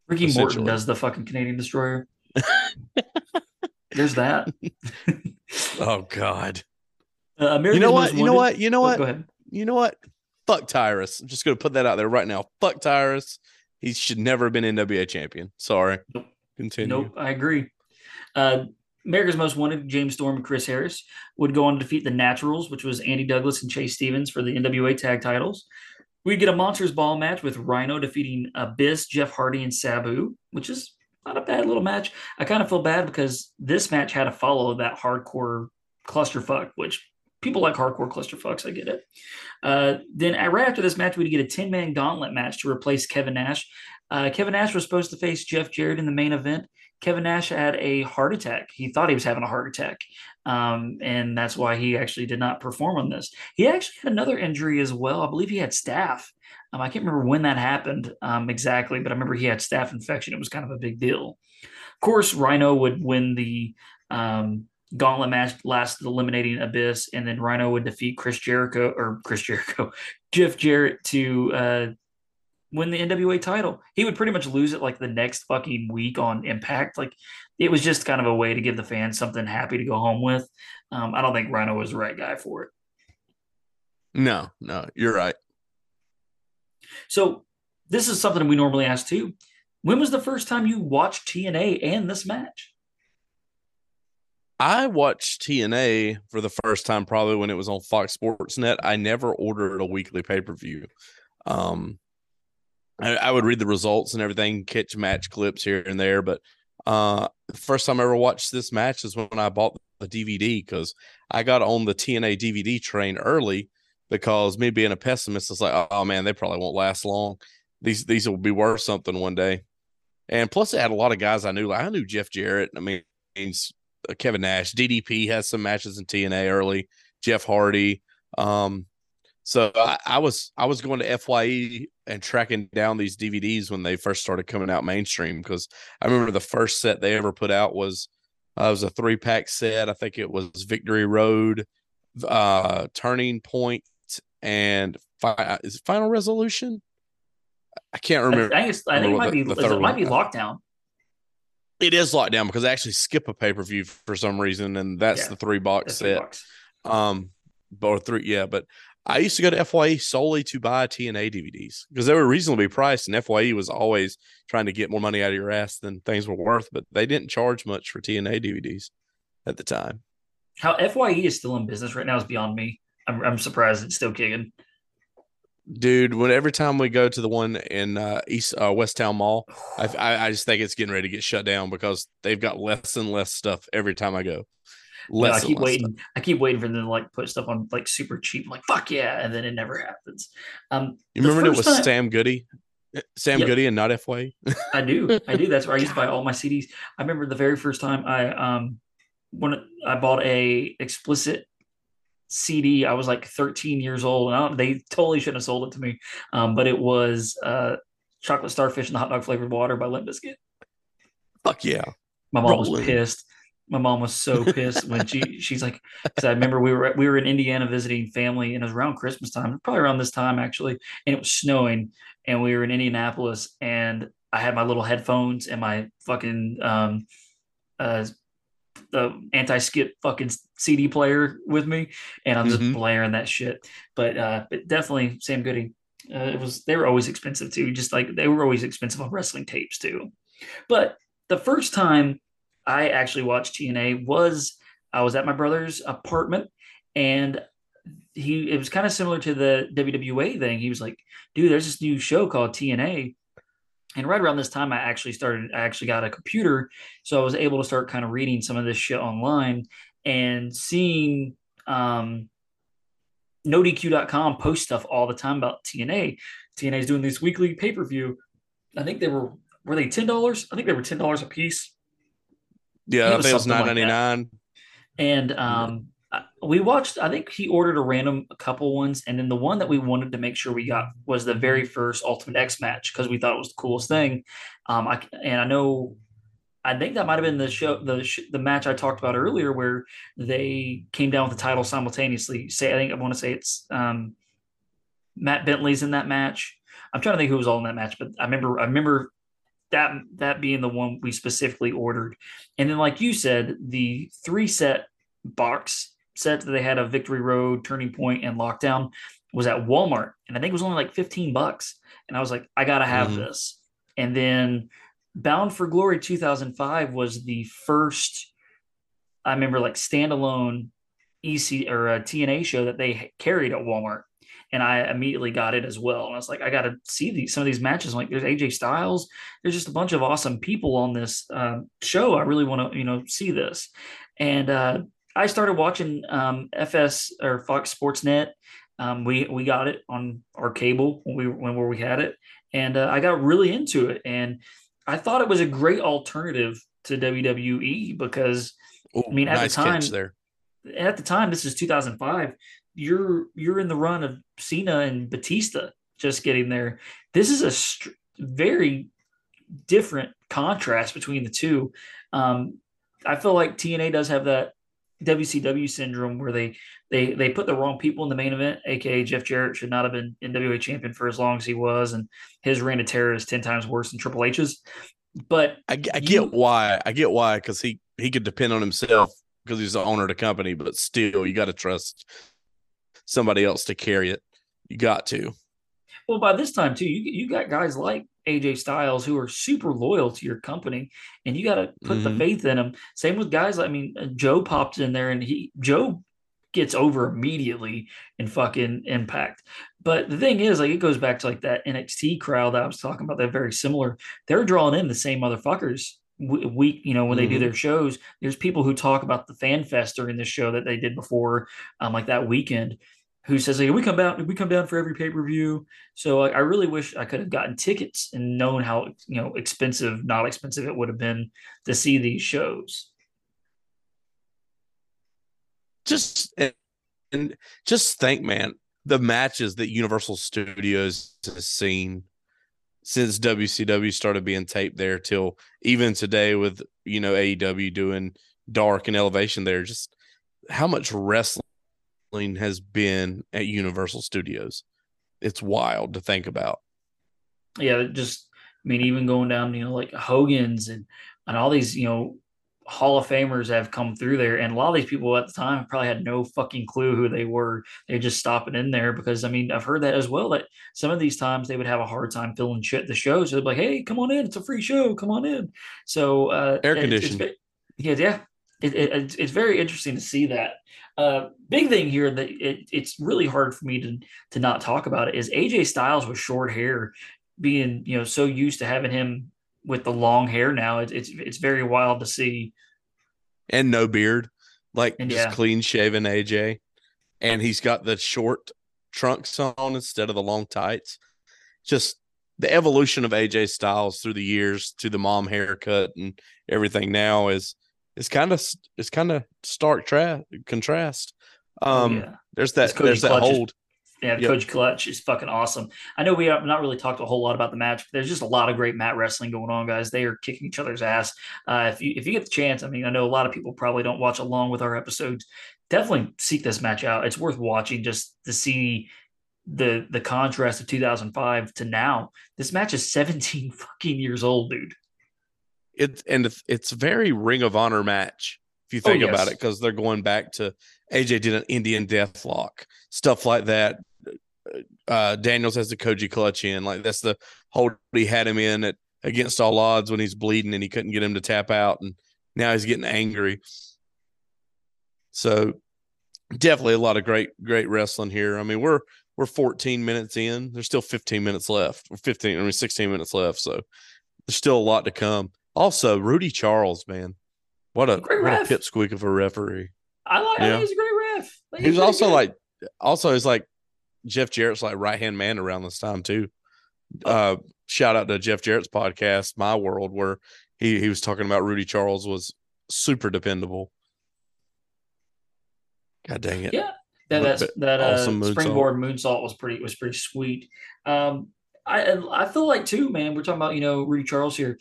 Ricky Morton does the fucking Canadian destroyer. There's that. Oh God. Uh, You know what? You know what? You know Oh, what? Go ahead. You know what? Fuck Tyrus. I'm just gonna put that out there right now. Fuck Tyrus. He should never have been NWA champion. Sorry. Nope. Continue. Nope, I agree. Uh, America's Most Wanted, James Storm and Chris Harris would go on to defeat the Naturals, which was Andy Douglas and Chase Stevens for the NWA tag titles. We'd get a Monsters Ball match with Rhino defeating Abyss, Jeff Hardy, and Sabu, which is not a bad little match. I kind of feel bad because this match had to follow that hardcore clusterfuck, which people like hardcore clusterfucks. I get it. Uh, then right after this match, we'd get a 10 man gauntlet match to replace Kevin Nash. Uh, Kevin Nash was supposed to face Jeff Jarrett in the main event. Kevin Nash had a heart attack. He thought he was having a heart attack. Um, and that's why he actually did not perform on this. He actually had another injury as well. I believe he had staph. Um, I can't remember when that happened um, exactly, but I remember he had staph infection. It was kind of a big deal. Of course, Rhino would win the um, gauntlet match, last eliminating Abyss, and then Rhino would defeat Chris Jericho or Chris Jericho, Jeff Jarrett to uh, win the NWA title. He would pretty much lose it like the next fucking week on Impact. Like it was just kind of a way to give the fans something happy to go home with. Um, I don't think Rhino was the right guy for it. No, no, you're right. So this is something we normally ask too. When was the first time you watched TNA and this match? I watched TNA for the first time probably when it was on Fox Sports Net. I never ordered a weekly pay per view. Um, I, I would read the results and everything, catch match clips here and there, but uh, the first time I ever watched this match is when I bought the DVD because I got on the TNA DVD train early because me being a pessimist, is like, oh man, they probably won't last long. These these will be worth something one day. And plus, it had a lot of guys I knew. Like I knew Jeff Jarrett. I mean, Kevin Nash. DDP has some matches in TNA early. Jeff Hardy. Um, so I, I was I was going to Fye and tracking down these DVDs when they first started coming out mainstream because I remember the first set they ever put out was uh, it was a three pack set. I think it was Victory Road, uh, Turning Point, and fi- is it Final Resolution. I can't remember. I think, it's, I think it might what be the- the it might be lockdown. It is locked down because I actually skip a pay per view for some reason, and that's Yeah, the three box set. Um, or three, yeah. But I used to go to Fye solely to buy TNA DVDs because they were reasonably priced, and Fye was always trying to get more money out of your ass than things were worth. But they didn't charge much for TNA DVDs at the time. How Fye is still in business right now is beyond me. I'm, I'm surprised it's still kicking. Dude, when every time we go to the one in uh, East uh, West Town Mall, I, I I just think it's getting ready to get shut down because they've got less and less stuff every time I go. No, Less I keep waiting. I keep waiting for them to like put stuff on like super cheap. I'm like fuck yeah, and then it never happens. Um, You remember it was time- Sam Goody? Sam Yep. Goody and not Fye? I do. I do. That's where I used to buy all my CDs. I remember the very first time I um when I bought a explicit CD, I was like 13 years old, and I don't, they totally shouldn't have sold it to me. Um, but it was uh chocolate starfish and the hot dog flavored water by Limp Bizkit. Fuck yeah. My mom was pissed. My mom was so pissed when she she's like, because I remember we were we were in Indiana visiting family, and it was around Christmas time, probably around this time actually, and it was snowing, and we were in Indianapolis, and I had my little headphones and my fucking um uh the anti-skip fucking CD player with me, and I'm just Mhm. blaring that shit. But uh, but definitely Sam Goody. Uh, it was they were always expensive too, just like they were always expensive on wrestling tapes too. But the first time I actually watched TNA was I was at my brother's apartment and he it was kind of similar to the WWA thing. He was like, dude, there's this new show called TNA. And right around this time I actually started I actually got a computer. So I was able to start kind of reading some of this shit online and seeing um NoDQ.com post stuff all the time about TNA. TNA is doing this weekly pay-per-view. I think they were were they ten dollars? I think they were ten dollars a piece. Yeah, It I was think it was nine like ninety nine. And um, I- we watched. I think he ordered a random couple ones, and then the one that we wanted to make sure we got was the very first Ultimate X match because we thought it was the coolest thing. Um, I and I know, I think that might have been the show, the the match I talked about earlier, where they came down with the title simultaneously. Say, I think I want to say it's um, Matt Bentley's in that match. I'm trying to think who was all in that match, but I remember I remember that that being the one we specifically ordered. And then, like you said, the three set box set that they had a Victory Road, Turning Point, and Lockdown was at Walmart, and I think it was only like 15 bucks. And I was like, I gotta have Mhm. this. And then Bound for Glory 2005 was the first. I remember like standalone EC or a TNA show that they carried at Walmart, and I immediately got it as well. And I was like, I got to see these some of these matches. I'm like, there's AJ Styles. There's just a bunch of awesome people on this uh, show. I really want to you know see this, and uh, I started watching um, FS or Fox Sports Net. Um, we we got it on our cable when we when where we had it, and uh, I got really into it, and I thought it was a great alternative to WWE because Ooh, I mean, at the time- there. at the time this is 2005 you're you're in the run of Cena and Batista just getting there this is a str- very different contrast between the two um I feel like TNA does have that WCW syndrome where they they they put the wrong people in the main event aka Jeff Jarrett should not have been NWA champion for as long as he was and his reign of terror is 10 times worse than Triple H's but I You- get why. I get why because he he could depend on himself because he's the owner of the company, but still, you got to trust somebody else to carry it. You got to. Well, by this time too, you you got guys like AJ Styles who are super loyal to your company, and you got to put the Mhm. faith in them. Same with guys. I mean, uh, Joe popped in there, and he Joe gets over immediately in fucking Impact. But the thing is, like, it goes back to like that NXT crowd that I was talking about. They're very similar. They're drawing in the same motherfuckers. w- Week, you know, when they do Mhm. their shows, there's people who talk about the fan fest during the show that they did before, um, like that weekend who says, "Hey, we come down, we come down for every pay per view." So like, I really wish I could have gotten tickets and known how you know expensive, not expensive it would have been to see these shows. Just and just think, man, the matches that Universal Studios has seen since WCW started being taped there till even today with you know AEW doing dark and elevation there. Just how much wrestling has been at Universal Studios. It's wild to think about. Yeah, just I mean, even going down, you know, like Hogan's and and all these, you know, Hall of Famers have come through there, and a lot of these people at the time probably had no fucking clue who they were. They're just stopping in there because I mean, I've heard that as well. That some of these times they would have a hard time filling shit the show, so they'd be like, "Hey, come on in, it's a free show, come on in." So uh, Air it- it's conditioned. ve- yeah, yeah. It, it, it's- it's very interesting to see that. Uh, big thing here that it, it's really hard for me to to not talk about it is AJ Styles with short hair, being you know so used to having him with the long hair now. It's it's it's very wild to see. and no beard, like And just yeah. clean shaven AJ. And he's got the short trunks on instead of the long tights. Just the evolution of AJ Styles through the years to the mom haircut and everything now is is kind of it's kind of stark tra- contrast. Oh, Um, yeah. there's that there's that Clutch is- hold. Yeah, Yep. Koji Clutch is fucking awesome. I know we have not really talked a whole lot about the match, but there's just a lot of great mat wrestling going on, guys. They are kicking each other's ass. Uh, if you if you get the chance, I mean, I know a lot of people probably don't watch along with our episodes. Definitely seek this match out. It's worth watching just to see the the contrast of 2005 to now. This match is 17 fucking years old, dude. It and it's- it's very Ring of Honor match if you Oh, think about it because they're going back to AJ did an Indian Death Lock stuff like that. Uh, Daniels has the Koji clutch in like that's the hold he had him in at against all odds when he's bleeding and he couldn't get him to tap out and now he's getting angry. So definitely a lot of great great wrestling here. I mean we're we're 14 minutes in. There's still 15 minutes left. Or 15 I mean 16 minutes left. So there's still a lot to come. Also, Rudy Charles, man, what a Great what a ref. pipsqueak of a referee. I like. Yeah. he's a great ref. I think He was also good. like, also he's like Jeff Jarrett's like right hand man around this time too. Oh. Uh, shout out to Jeff Jarrett's podcast, My World, where he he was talking about Rudy Charles was super dependable. God dang it. Yeah, that that's, that uh, moonsault. springboard moonsault was pretty was pretty sweet. Um, I I feel like too, man. We're talking about you know Rudy Charles here.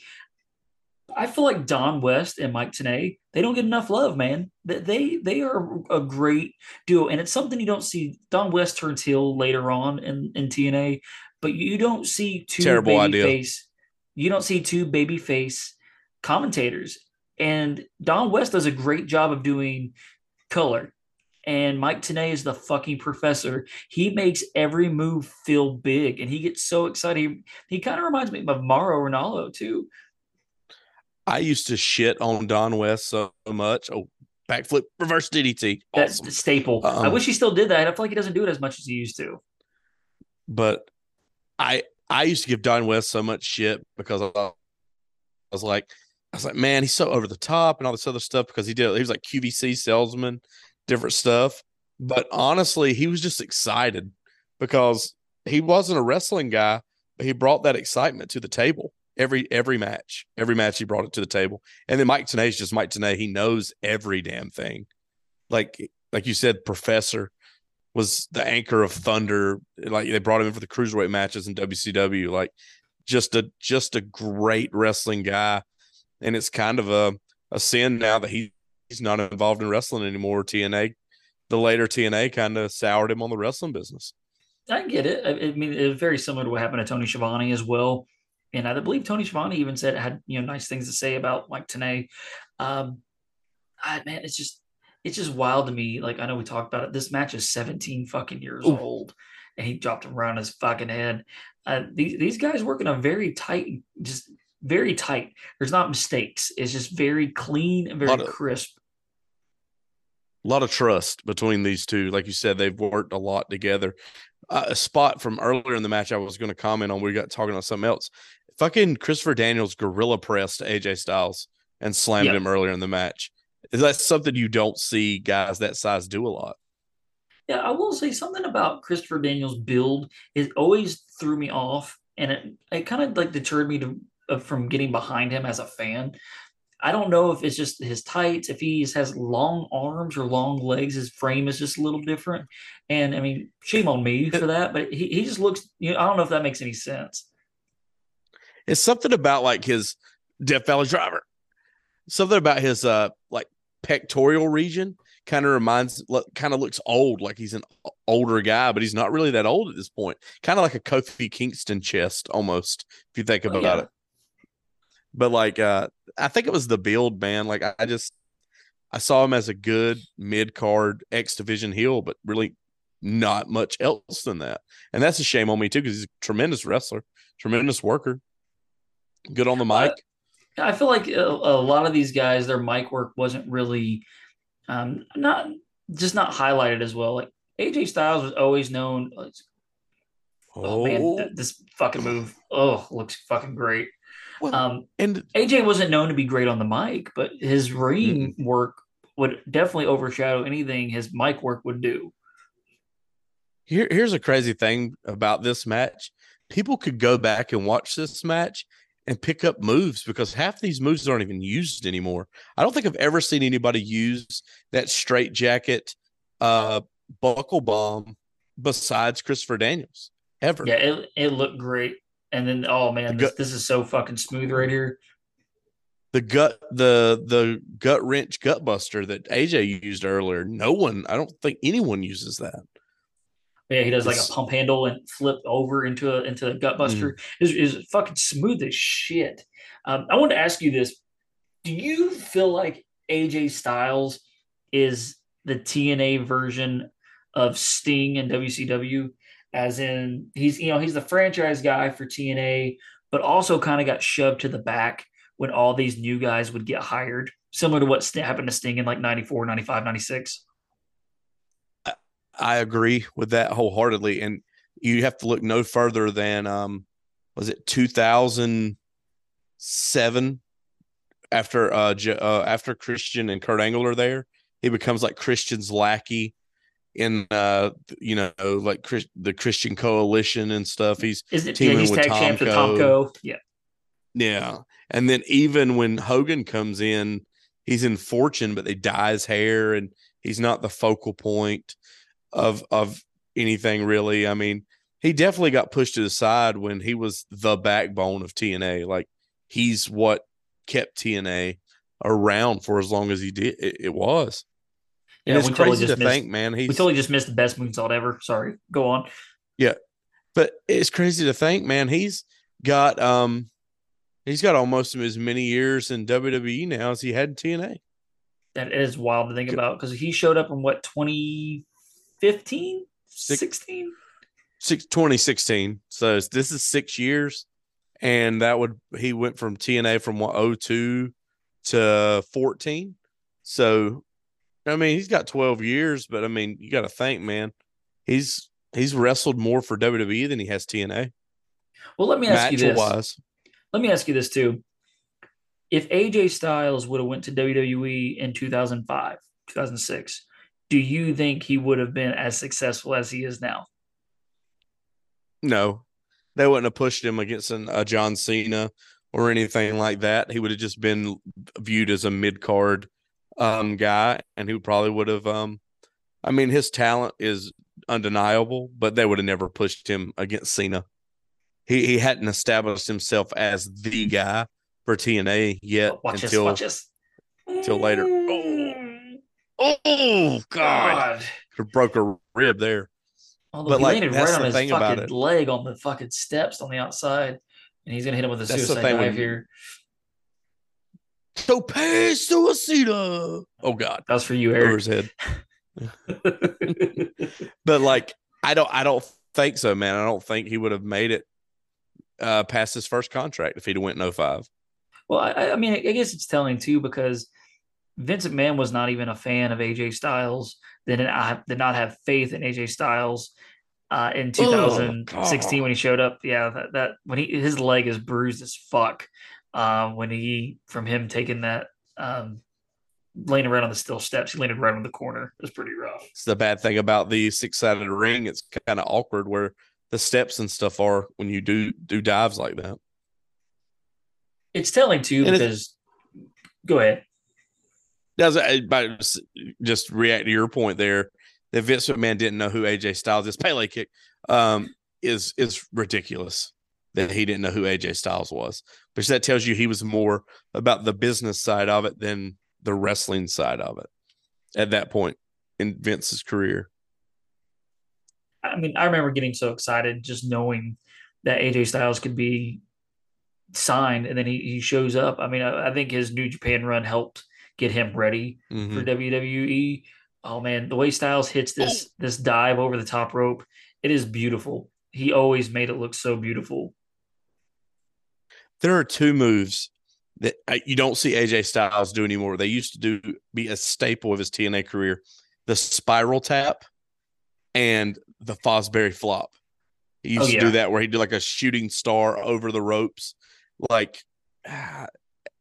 I feel like Don West and Mike Tenay they don't get enough love, man. They they, are a great duo, and it's something you don't see. Don West turns heel later on in in TNA, but you don't see two Terrible baby idea. face. You don't see two baby face commentators, and Don West does a great job of doing color and Mike Tenay is the fucking professor. He makes every move feel big, and he gets so excited. He, he kind of reminds me of Mauro Ranallo too. I used to shit on Don West so much. Oh, backflip, reverse DDT. That's Awesome. the staple. I Um, wish he still did that. I feel like he doesn't do it as much as he used to. But I I used to give Don West so much shit because I, I was like, I was like, man, he's so over the top and all this other stuff because he did he was like QVC salesman, different stuff. But honestly, he was just excited because he wasn't a wrestling guy, but he brought that excitement to the table. Every every match, every match he brought it to the table. And then Mike Tenay is just Mike Tenay. He knows every damn thing. Like like you said, Professor was the anchor of Thunder. Like they brought him in for the cruiserweight matches in WCW. Like just a just a great wrestling guy. And it's kind of a, a sin now that he, he's not involved in wrestling anymore. TNA, the later TNA kind of soured him on the wrestling business. I get it. I, I mean, it's very similar to what happened to Tony Schiavone as well. And I believe Tony Schiavone even said had you know nice things to say about Mike Tenay. Um, I, man, it's just it's just wild to me. Like I know we talked about it. This match is 17 fucking years Ooh. old, and he dropped him around his fucking head. Uh, these these guys work in a very tight, just very tight. There's not mistakes. It's just very clean and very of- crisp. A lot of trust between these two. Like you said, they've worked a lot together. Uh, a spot from earlier in the match I was going to comment on. We got talking on something else. Fucking Christopher Daniels gorilla pressed AJ Styles and slammed Yep. him earlier in the match. Is that something you don't see guys that size do a lot? Yeah, I will say something about Christopher Daniels' build. It always threw me off, and it it kind of like deterred me to uh, from getting behind him as a fan. I don't know if it's just his tights, if he has long arms or long legs, his frame is just a little different. And I mean, shame on me for that, but he, he just looks. You know, I don't know if that makes any sense. It's something about like his Death Valley Driver. Something about his uh like pectoral region kind of reminds kind of looks old, like he's an older guy, but he's not really that old at this point. Kind of like a Kofi Kingston chest almost, if you think Oh, about yeah. it. But like uh I think it was the build, man. Like I, I just I saw him as a good mid card X division heel, but really not much else than that. And that's a shame on me too, because he's a tremendous wrestler, tremendous worker, good on the mic. I feel like a, a lot of these guys, their mic work wasn't really, um, not just not highlighted as well. Like AJ Styles was always known. uh, Oh, man, th- this fucking move, oh, looks fucking great. Well, Um, and AJ wasn't known to be great on the mic, but his ring work would definitely overshadow anything his mic work would do. Here, here's a crazy thing about this match. People could go back and watch this match and pick up moves because half these moves aren't even used anymore. I don't think I've ever seen anybody use that straight jacket uh buckle bomb besides Christopher Daniels ever. Yeah, it, it looked great. And then, oh man, The this, this is so fucking smooth right here. The gut the the gut wrench gut buster that AJ used earlier. No one, I don't think anyone uses that. Yeah, he does like It's- a pump handle and flip over into a into a gut buster. Is is fucking smooth as shit. Um, I wanted to ask you this: Do you feel like AJ Styles is the TNA version of Sting in WCW? As in, he's you know he's the franchise guy for TNA, but also kind of got shoved to the back when all these new guys would get hired, similar to what happened to Sting in like 94, 95, 96. I agree with that wholeheartedly. And you have to look no further than um was it 2007 after uh, uh after Christian and Kurt Angle are there, he becomes like Christian's lackey in uh you know like Chris, the Christian coalition and stuff. He's Is it? Yeah, Teaming he's with tag champs with Tomko. Tomko. Yeah. yeah. And then even when Hogan comes in, he's in Fortune, but they dye his hair and He's not the focal point of of anything really. I mean, he definitely got pushed to the side when he was the backbone of TNA. Like he's what kept TNA around for as long as he did. It, it was. And Yeah, it's we totally crazy just to missed- think, man. He's We totally just missed the best moonsault ever. Sorry. Go on. Yeah, but it's crazy to think, man. He's got um he's got almost as many years in WWE now as he had in TNA. That is wild to think about because he showed up in what 2015, Six- 16. Six, 2016. So this is six years. And that would he went from TNA from what 02 to 14. So I mean he's got 12 years, but I mean you gotta think, man, he's he's wrestled more for WWE than he has TNA. Well, let me ask you this. wise. Let me ask you this too. If AJ Styles would have went to WWE in 2005, 2006, do you think he would have been as successful as he is now? No, they wouldn't have pushed him against an, a John Cena or anything like that. He would have just been viewed as a mid card um, guy, and he probably would have. Um, I mean, his talent is undeniable, but they would have never pushed him against Cena. He he hadn't established himself as the guy for TNA yet watch this, until watch this. until later. Oh God, God. Could have broke a rib there. Although But, he like, landed that's right on the his thing about fucking it. leg on the fucking steps on the outside, and he's gonna hit him with a That's suicide dive here. So pass to a Cena. Oh God, That's for you, over his head. but like I don't I don't think so, man. I don't think he would have made it uh past his first contract if he'd have went no 05. Well, I, I mean, I guess it's telling too because Vince McMahon was not even a fan of AJ Styles. They did not, did not have faith in AJ Styles uh, in 2016 when he showed up. Yeah, that, that when he his leg is bruised as fuck. Uh, when he from him taking that um, laying around on the steel steps, he landed right on the corner. It was pretty rough. It's the bad thing about the six sided ring. It's kind of awkward where the steps and stuff are when you do do dives like that. It's telling too And it's- because go ahead. Does but just react to your point there that Vince McMahon didn't know who AJ Styles is. Pele kick um is is ridiculous that he didn't know who AJ Styles was. which that tells you he was more about the business side of it than the wrestling side of it at that point in Vince's career. I mean, I remember getting so excited just knowing that AJ Styles could be signed, and then he, he shows up. I mean, I, I think his New Japan run helped get him ready Mhm. for WWE. Oh man, the way Styles hits this this dive over the top rope, it is beautiful. He always made it look so beautiful. There are two moves that you don't see AJ Styles do anymore. They used to do be a staple of his TNA career: the spiral tap and the Fosbury flop. He used Oh, to do that where he'd do like a shooting star over the ropes. Like, ah,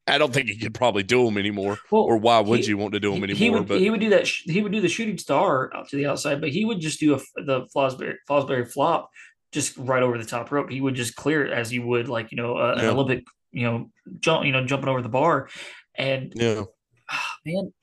I don't think he could probably do them anymore. Well, Or why would he- you want to do them he, anymore? he would but he would do that. sh- He would do the shooting star out to the outside, but he would just do a, the Fosbury Fosbury flop just right over the top rope. He would just clear it as you would like you know uh, an Yeah. Olympic you know jump you know jumping over the bar, and yeah, ah, man,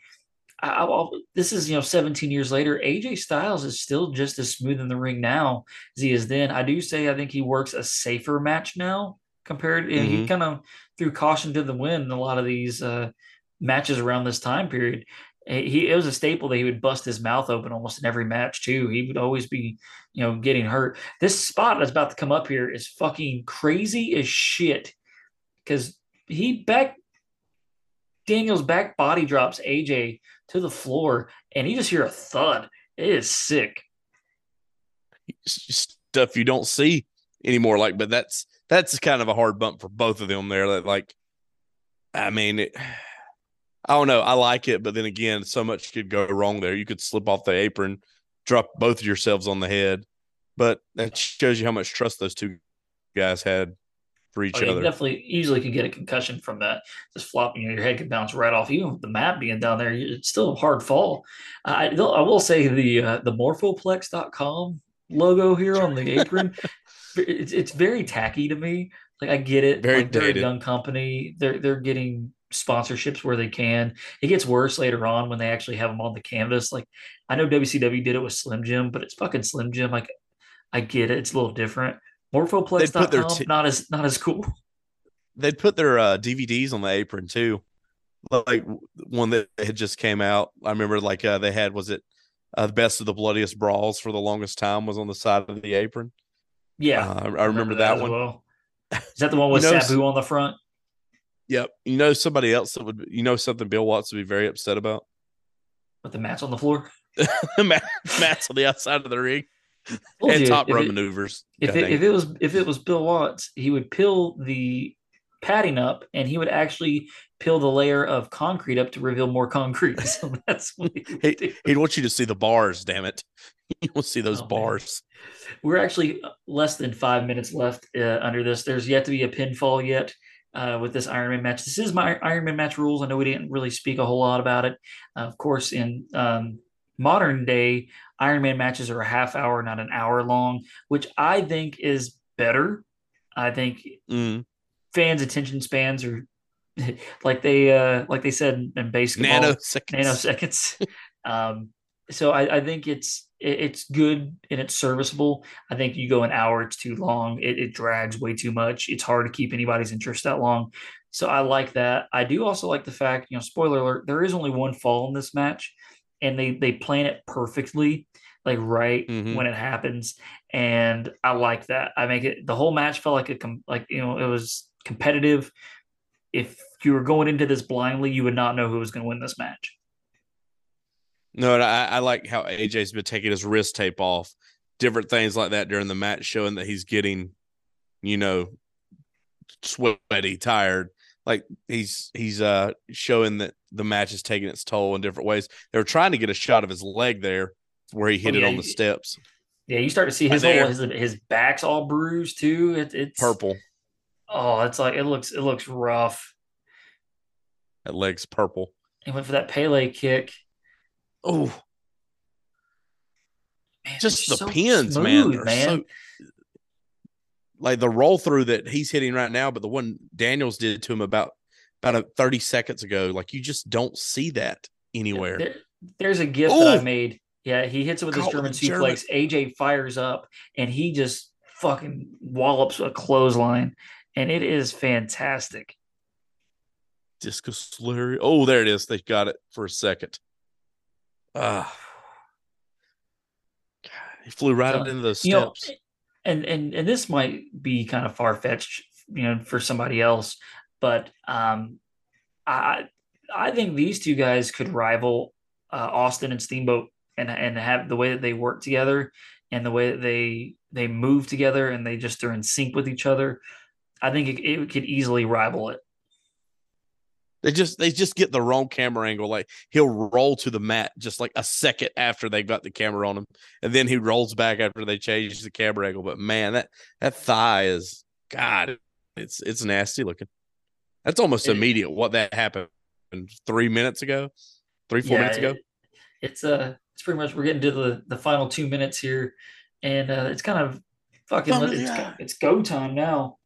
I, I, this is you know 17 years later. AJ Styles is still just as smooth in the ring now as he is then. I do say I think he works a safer match now compared. You know, He kind of threw caution to the wind in a lot of these uh, matches around this time period. He it was a staple that he would bust his mouth open almost in every match too. He would always be you know getting hurt. This spot that's about to come up here is fucking crazy as shit because he back Daniels back body drops AJ to the floor, and you just hear a thud. It is sick. stuff you don't see anymore. Like, but that's that's kind of a hard bump for both of them there. That like, I mean, it, I don't know. I like it, but then again, so much could go wrong there. You could slip off the apron, drop both of yourselves on the head, but that shows you how much trust those two guys had for each Oh, you other. definitely easily could get a concussion from that. Just flopping, you know, your head could bounce right off. Even with the mat being down there, it's still a hard fall. I, I will say the uh, the morphoplex.com logo here on the apron, it's, it's very tacky to me. Like I get it. Very like, they're a young company. They're they're getting sponsorships where they can. It gets worse later on when they actually have them on the canvas. Like I know WCW did it with Slim Jim, but it's fucking Slim Jim. Like I get it, it's a little different. Morphoplex.com, t- not as not as cool. They'd put their uh, DVDs on the apron too, like one that had just came out. I remember like uh, they had was it uh, the best of the bloodiest brawls for the longest time was on the side of the apron. Yeah, Uh, I, I remember, that, as one. Well. Is that the one with You know, Sabu on the front? Yep. You know somebody else that would you know something Bill Watts would be very upset about? with the mats on the floor? Mats on the outside of the ring and top row maneuvers. If it, if it was if it was Bill Watts, he would peel the padding up, and he would actually peel the layer of concrete up to reveal more concrete. So that's what he would He- do. He'd want you to see the bars, damn it. You to see those Oh, man. bars. We're actually less than five minutes left uh, under this. There's yet to be a pinfall yet uh, with this Iron Man match. This is my Iron Man match rules. I know we didn't really speak a whole lot about it. Uh, of course, in um, modern day, Iron Man matches are a half hour, not an hour long, which I think is better. I think Mm. fans' attention spans are like they uh, like they said in, basketball Nanoseconds. nanoseconds. um, so I, I think it's it, it's good and it's serviceable. I think you go an hour, it's too long. It, it drags way too much. It's hard to keep anybody's interest that long. So I like that. I do also like the fact, you know, spoiler alert, there is only one fall in this match, and they they plan it perfectly, like right Mhm. when it happens. And I like that. I make it the whole match felt like a com- like you know it was competitive. If you were going into this blindly, you would not know who was going to win this match. No, and I, I like how AJ's been taking his wrist tape off, different things like that during the match, showing that he's getting, you know, sweaty, tired. Like he's he's uh showing that the match is taking its toll in different ways. They were trying to get a shot of his leg there where he hit Oh, it on the he- steps. Yeah, you start to see his whole his, his back's all bruised too. It, it's Purple. Oh, it's like it looks it looks rough. That leg's purple. He went for that Pele kick. Oh, Man, just the so pins, man. smooth, are man. so- like the roll through that he's hitting right now, but the one Daniels did to him about about a 30 seconds ago, like you just don't see that anywhere. There- there's a gift that I Ooh. made. Yeah, he hits it with his German with a German- suplex. AJ fires up and he just fucking wallops a clothesline, and it is fantastic. Discus Lariat. Oh, there it is. They got it for a second. Ah. God, he flew right So, into those You know, steps. and and and this might be kind of far fetched, you know, for somebody else, but um, I I think these two guys could rival uh, Austin and Steamboat, and and have the way that they work together, and the way that they they move together, and they just are in sync with each other. I think it, it could easily rival it. They just they just get the wrong camera angle. Like he'll roll to the mat just like a second after they got the camera on him, and then he rolls back after they change the camera angle. But man, that that thigh is God, it's it's nasty looking. That's almost It- immediate. What that happened three minutes ago, three four minutes ago. it- it's uh, it's pretty much we're getting to the the final two minutes here, and uh, it's kind of fucking it's, it's go time now.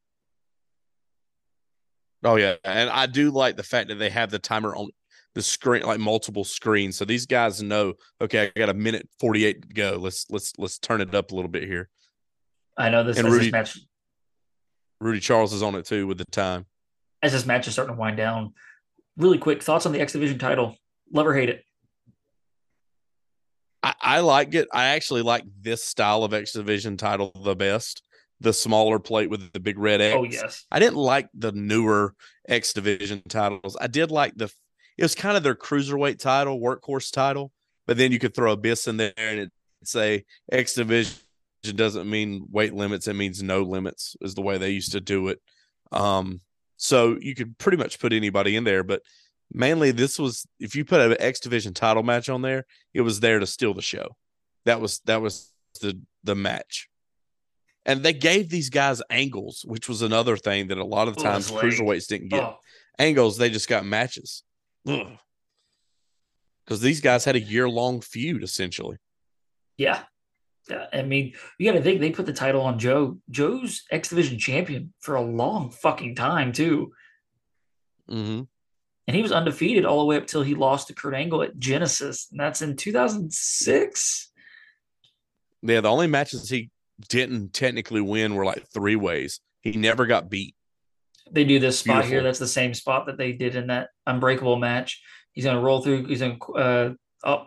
Oh yeah, and I do like the fact that they have the timer on the screen, like multiple screens, so these guys know. Okay, I got a minute forty eight to go. Let's let's let's turn it up a little bit here. I know this And Rudy- this match Rudy Charles is on it too with the time. as this match is starting to wind down. Really quick thoughts on the X Division title. Love or hate it? I, I like it. I actually like this style of X Division title the best. The smaller plate with the big red X. Oh yes, I didn't like the newer X Division titles. I did like the. It was kind of their cruiserweight title, workhorse title, but then you could throw Abyss in there and it say X Division doesn't mean weight limits; it means no limits. Is the way they used to do it. Um, so you could pretty much put anybody in there, but mainly this was if you put an X Division title match on there, it was there to steal the show. That was that was the the match. And they gave these guys angles, which was another thing that a lot of times cruiserweights didn't get. Angles, they just got matches. Because these guys had a year long feud essentially. yeah. Yeah, I mean, you got to think they put the title on Joe. Joe's X Division champion for a long fucking time too. Mm-hmm. and he was undefeated all the way up till he lost to Kurt Angle at Genesis, and that's in 2006. Yeah, the only matches he didn't technically win were like three ways. He never got beat. They do this spot Beautiful. here. That's the same spot that they did in that Unbreakable match. He's going to roll through. He's going to uh, oh.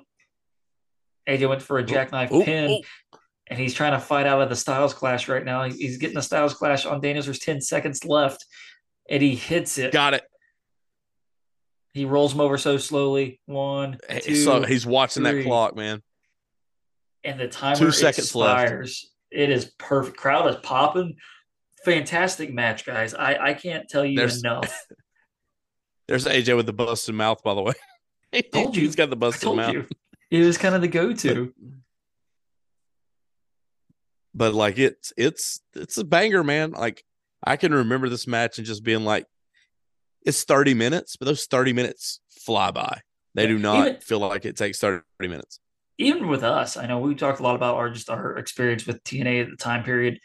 AJ went for a jackknife Ooh, pin, ooh. and he's trying to fight out of the Styles Clash right now. He's getting the Styles Clash on Daniels. There's 10 seconds left, and he hits it. Got it. He rolls him over so slowly. One, two, so he's watching three. that clock, man. and the timer Two seconds left. It is perfect. Crowd is popping. Fantastic match, guys. I, I can't tell you There's- enough. There's AJ with the busted mouth, by the way. Told you. He's got the busted mouth. you. It was kind of the go-to. But like it's it's it's a banger, man. Like I can remember this match and just being like, it's 30 minutes, but those 30 minutes fly by. They do not Even- feel like it takes 30 minutes. Even with us, I know we talked a lot about our just our experience with TNA at the time period.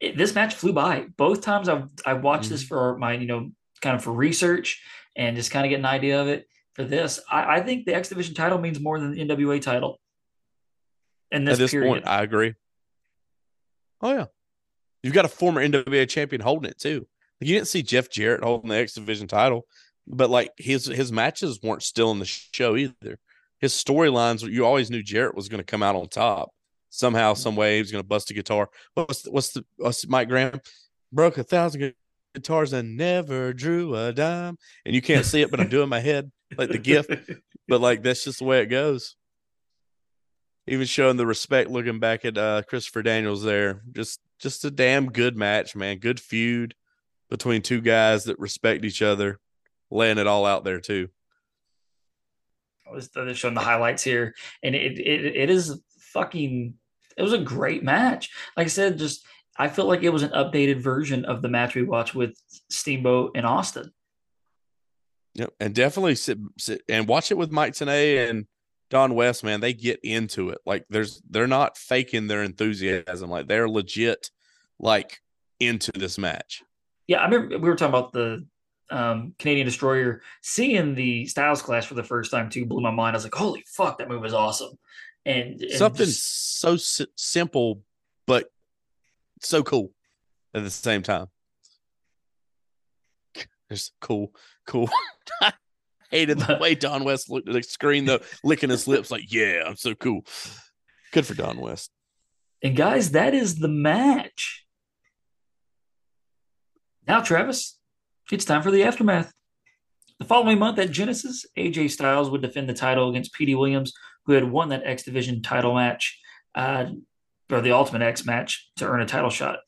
It, this match flew by. Both times I've I watched this Mm-hmm. for my you know kind of for research and just kind of get an idea of it. For this, I, I think the X Division title means more than the NWA title. In this, At this period, point, I agree. Oh yeah. You've got a former NWA champion holding it too. You didn't see Jeff Jarrett holding the X Division title, but like his his matches weren't still in the show either. His storylines, you always knew Jarrett was going to come out on top somehow, some way. He was going to bust a guitar. What's the, what's the what's Mike Graham broke a thousand guitars and never drew a dime. And you can't see it, but I'm doing my head like the gift. But like that's just the way it goes. Even showing the respect looking back at uh Christopher Daniels there. Just just a damn good match, man. Good feud between two guys that respect each other, laying it all out there too. I was they're showing the highlights here, and it, it it is fucking. It was a great match. Like I said, just I felt like it was an updated version of the match we watched with Steamboat and Austin. Yep. And definitely sit, sit and watch it with Mike Tenay and Don West, man. They get into it. Like there's they're not faking their enthusiasm. Like they're legit like into this match. Yeah, I remember we were talking about the um, Canadian Destroyer. Seeing the Styles Clash for the first time too blew my mind. I was like, "Holy fuck, that move is awesome!" And, and Something just- so si- simple, but so cool at the same time. Just cool, cool. I hated the way Don West looked at the screen, though, licking his lips, like, yeah, I'm so cool. Good for Don West. And guys, that is the match. Now, Travis, it's time for the aftermath. The following month at Genesis, AJ Styles would defend the title against Petey Williams, who had won that X Division title match, uh, or the Ultimate X match, to earn a title shot.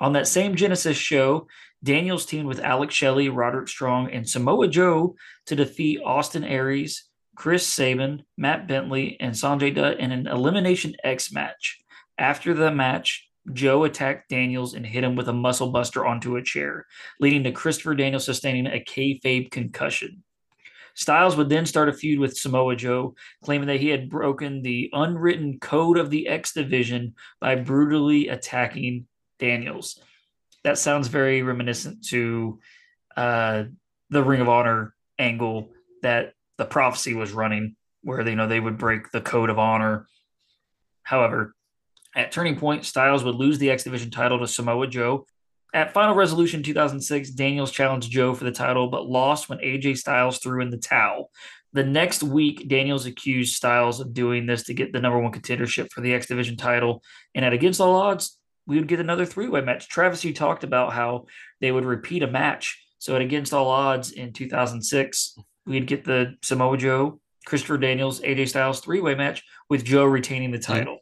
On that same Genesis show, Daniels teamed with Alex Shelley, Roderick Strong, and Samoa Joe to defeat Austin Aries, Chris Sabin, Matt Bentley, and Sanjay Dutt in an Elimination X match. After the match, Joe attacked Daniels and hit him with a muscle buster onto a chair, leading to Christopher Daniels sustaining a kayfabe concussion. Styles would then start a feud with Samoa Joe, claiming that he had broken the unwritten code of the X Division by brutally attacking Daniels. That sounds very reminiscent to uh, the Ring of Honor angle that the prophecy was running, where you know they would break the code of honor. However, at Turning Point, Styles would lose the X Division title to Samoa Joe. At Final Resolution 2006, Daniels challenged Joe for the title, but lost when AJ Styles threw in the towel. The next week, Daniels accused Styles of doing this to get the number one contendership for the X Division title. And at Against All Odds, we would get another three way match. Travis, you talked about how they would repeat a match. So at Against All Odds in 2006, we'd get the Samoa Joe, Christopher Daniels, AJ Styles three way match with Joe retaining the title.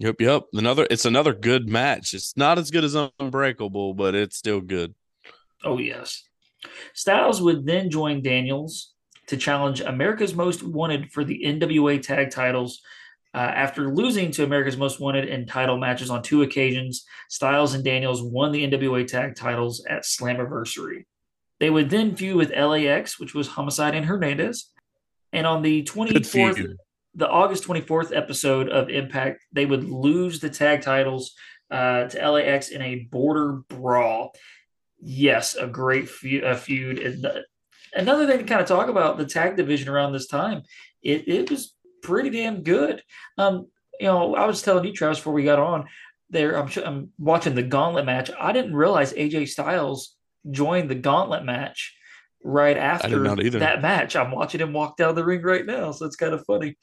Yep, yep. Another it's another good match. It's not as good as Unbreakable, but it's still good. Oh, yes. Styles would then join Daniels to challenge America's Most Wanted for the NWA tag titles. Uh, after losing to America's Most Wanted in title matches on two occasions, Styles and Daniels won the NWA tag titles at Slammiversary. They would then feud with LAX, which was Homicide and Hernandez. And on the 24th, feud. The August 24th episode of Impact, they would lose the tag titles uh, to LAX in a border brawl. Yes, a great feud. A feud. And the, another thing to kind of talk about the tag division around this time, it, it was pretty damn good. Um, you know, I was telling you, Travis, before we got on there, I'm, I'm watching the gauntlet match. I didn't realize AJ Styles joined the gauntlet match right after that match. I'm watching him walk down the ring right now, so it's kind of funny.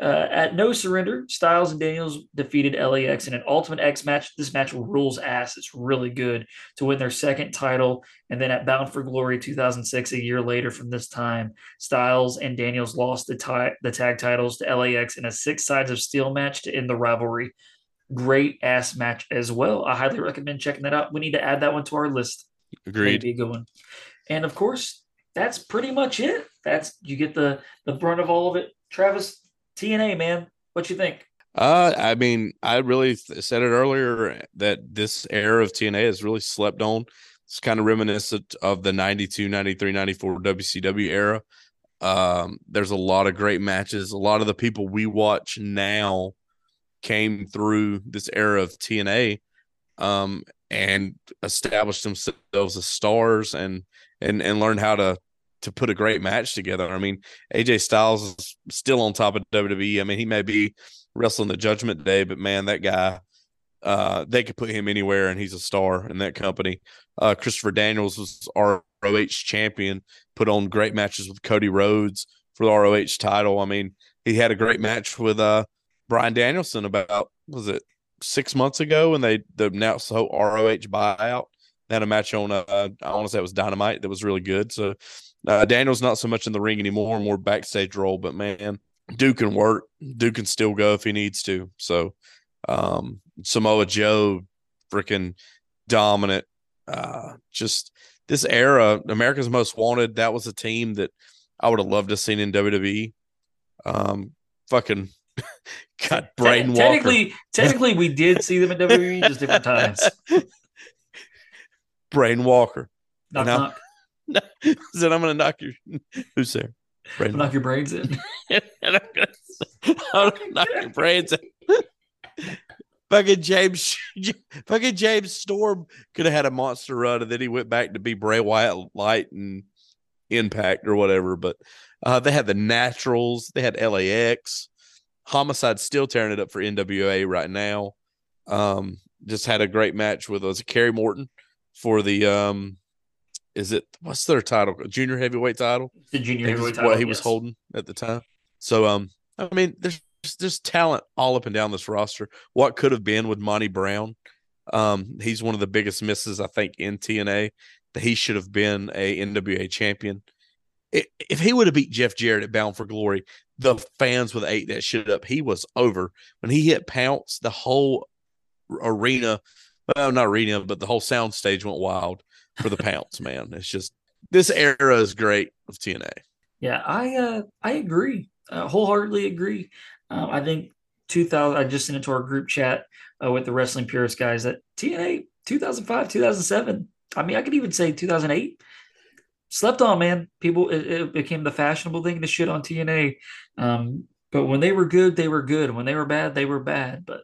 Uh, at No Surrender, Styles and Daniels defeated LAX in an Ultimate X match. This match rules ass. It's really good to win their second title. And then at Bound for Glory 2006, a year later from this time, Styles and Daniels lost the, tie, the tag titles to LAX in a six sides of steel match to end the rivalry. Great ass match as well. I highly recommend checking that out. We need to add that one to our list. Agreed. Maybe a good one. And of course, that's pretty much it. That's you get the the brunt of all of it. Travis, TNA, man, what you think? Uh, I mean, I really said it earlier that this era of TNA is really slept on. It's kind of reminiscent of the 92, 93, 94 WCW era. Um, there's a lot of great matches. A lot of the people we watch now came through this era of TNA um, and established themselves as stars and and and learned how to to put a great match together. I mean, AJ Styles is still on top of WWE. I mean, he may be wrestling the Judgment Day, but man, that guy, uh, they could put him anywhere, and he's a star in that company. Uh, Christopher Daniels was ROH champion, put on great matches with Cody Rhodes for the ROH title. I mean, he had a great match with uh, Bryan Danielson about was it six months ago when they, they announced the whole ROH buyout. Had a match on uh, I want to say it was Dynamite that was really good. So uh, Daniel's not so much in the ring anymore, more backstage role, but man, Duke can work. Duke can still go if he needs to. So um, Samoa Joe, freaking dominant. Uh, just this era, America's Most Wanted. That was a team that I would have loved to seen in WWE. Um, fucking got brain Te- technically, technically, we did see them in WWE just different times. Braden Walker. Knock, knock. said I'm gonna knock your who's there? Brain knock your brains in. I'm gonna knock your brains in. fucking James, fucking James Storm could have had a monster run, and then he went back to be Bray Wyatt Light and Impact or whatever. But uh, they had the Naturals, they had LAX, Homicide still tearing it up for NWA right now. Um, just had a great match with was Kerry Morton for the um is it what's their title? Junior heavyweight title. The junior heavyweight title. What he yes. was holding at the time. So um, I mean, there's there's talent all up and down this roster. What could have been with Monty Brown? Um, he's one of the biggest misses I think in TNA. That he should have been a NWA champion. If he would have beat Jeff Jarrett at Bound for Glory, the fans would have ate that shit up. He was over when he hit Pounce. The whole arena, well, I'm not arena, but the whole sound stage went wild for the pounce, man. It's just this era is great of TNA. Yeah, I uh, I agree, uh, wholeheartedly agree. Um, I think 2000. I just sent it to our group chat uh, with the wrestling purist guys that TNA 2005, 2007. I mean, I could even say 2008. Slept on, man. People, it, it became the fashionable thing to shit on TNA. Um, but when they were good, they were good. When they were bad, they were bad. But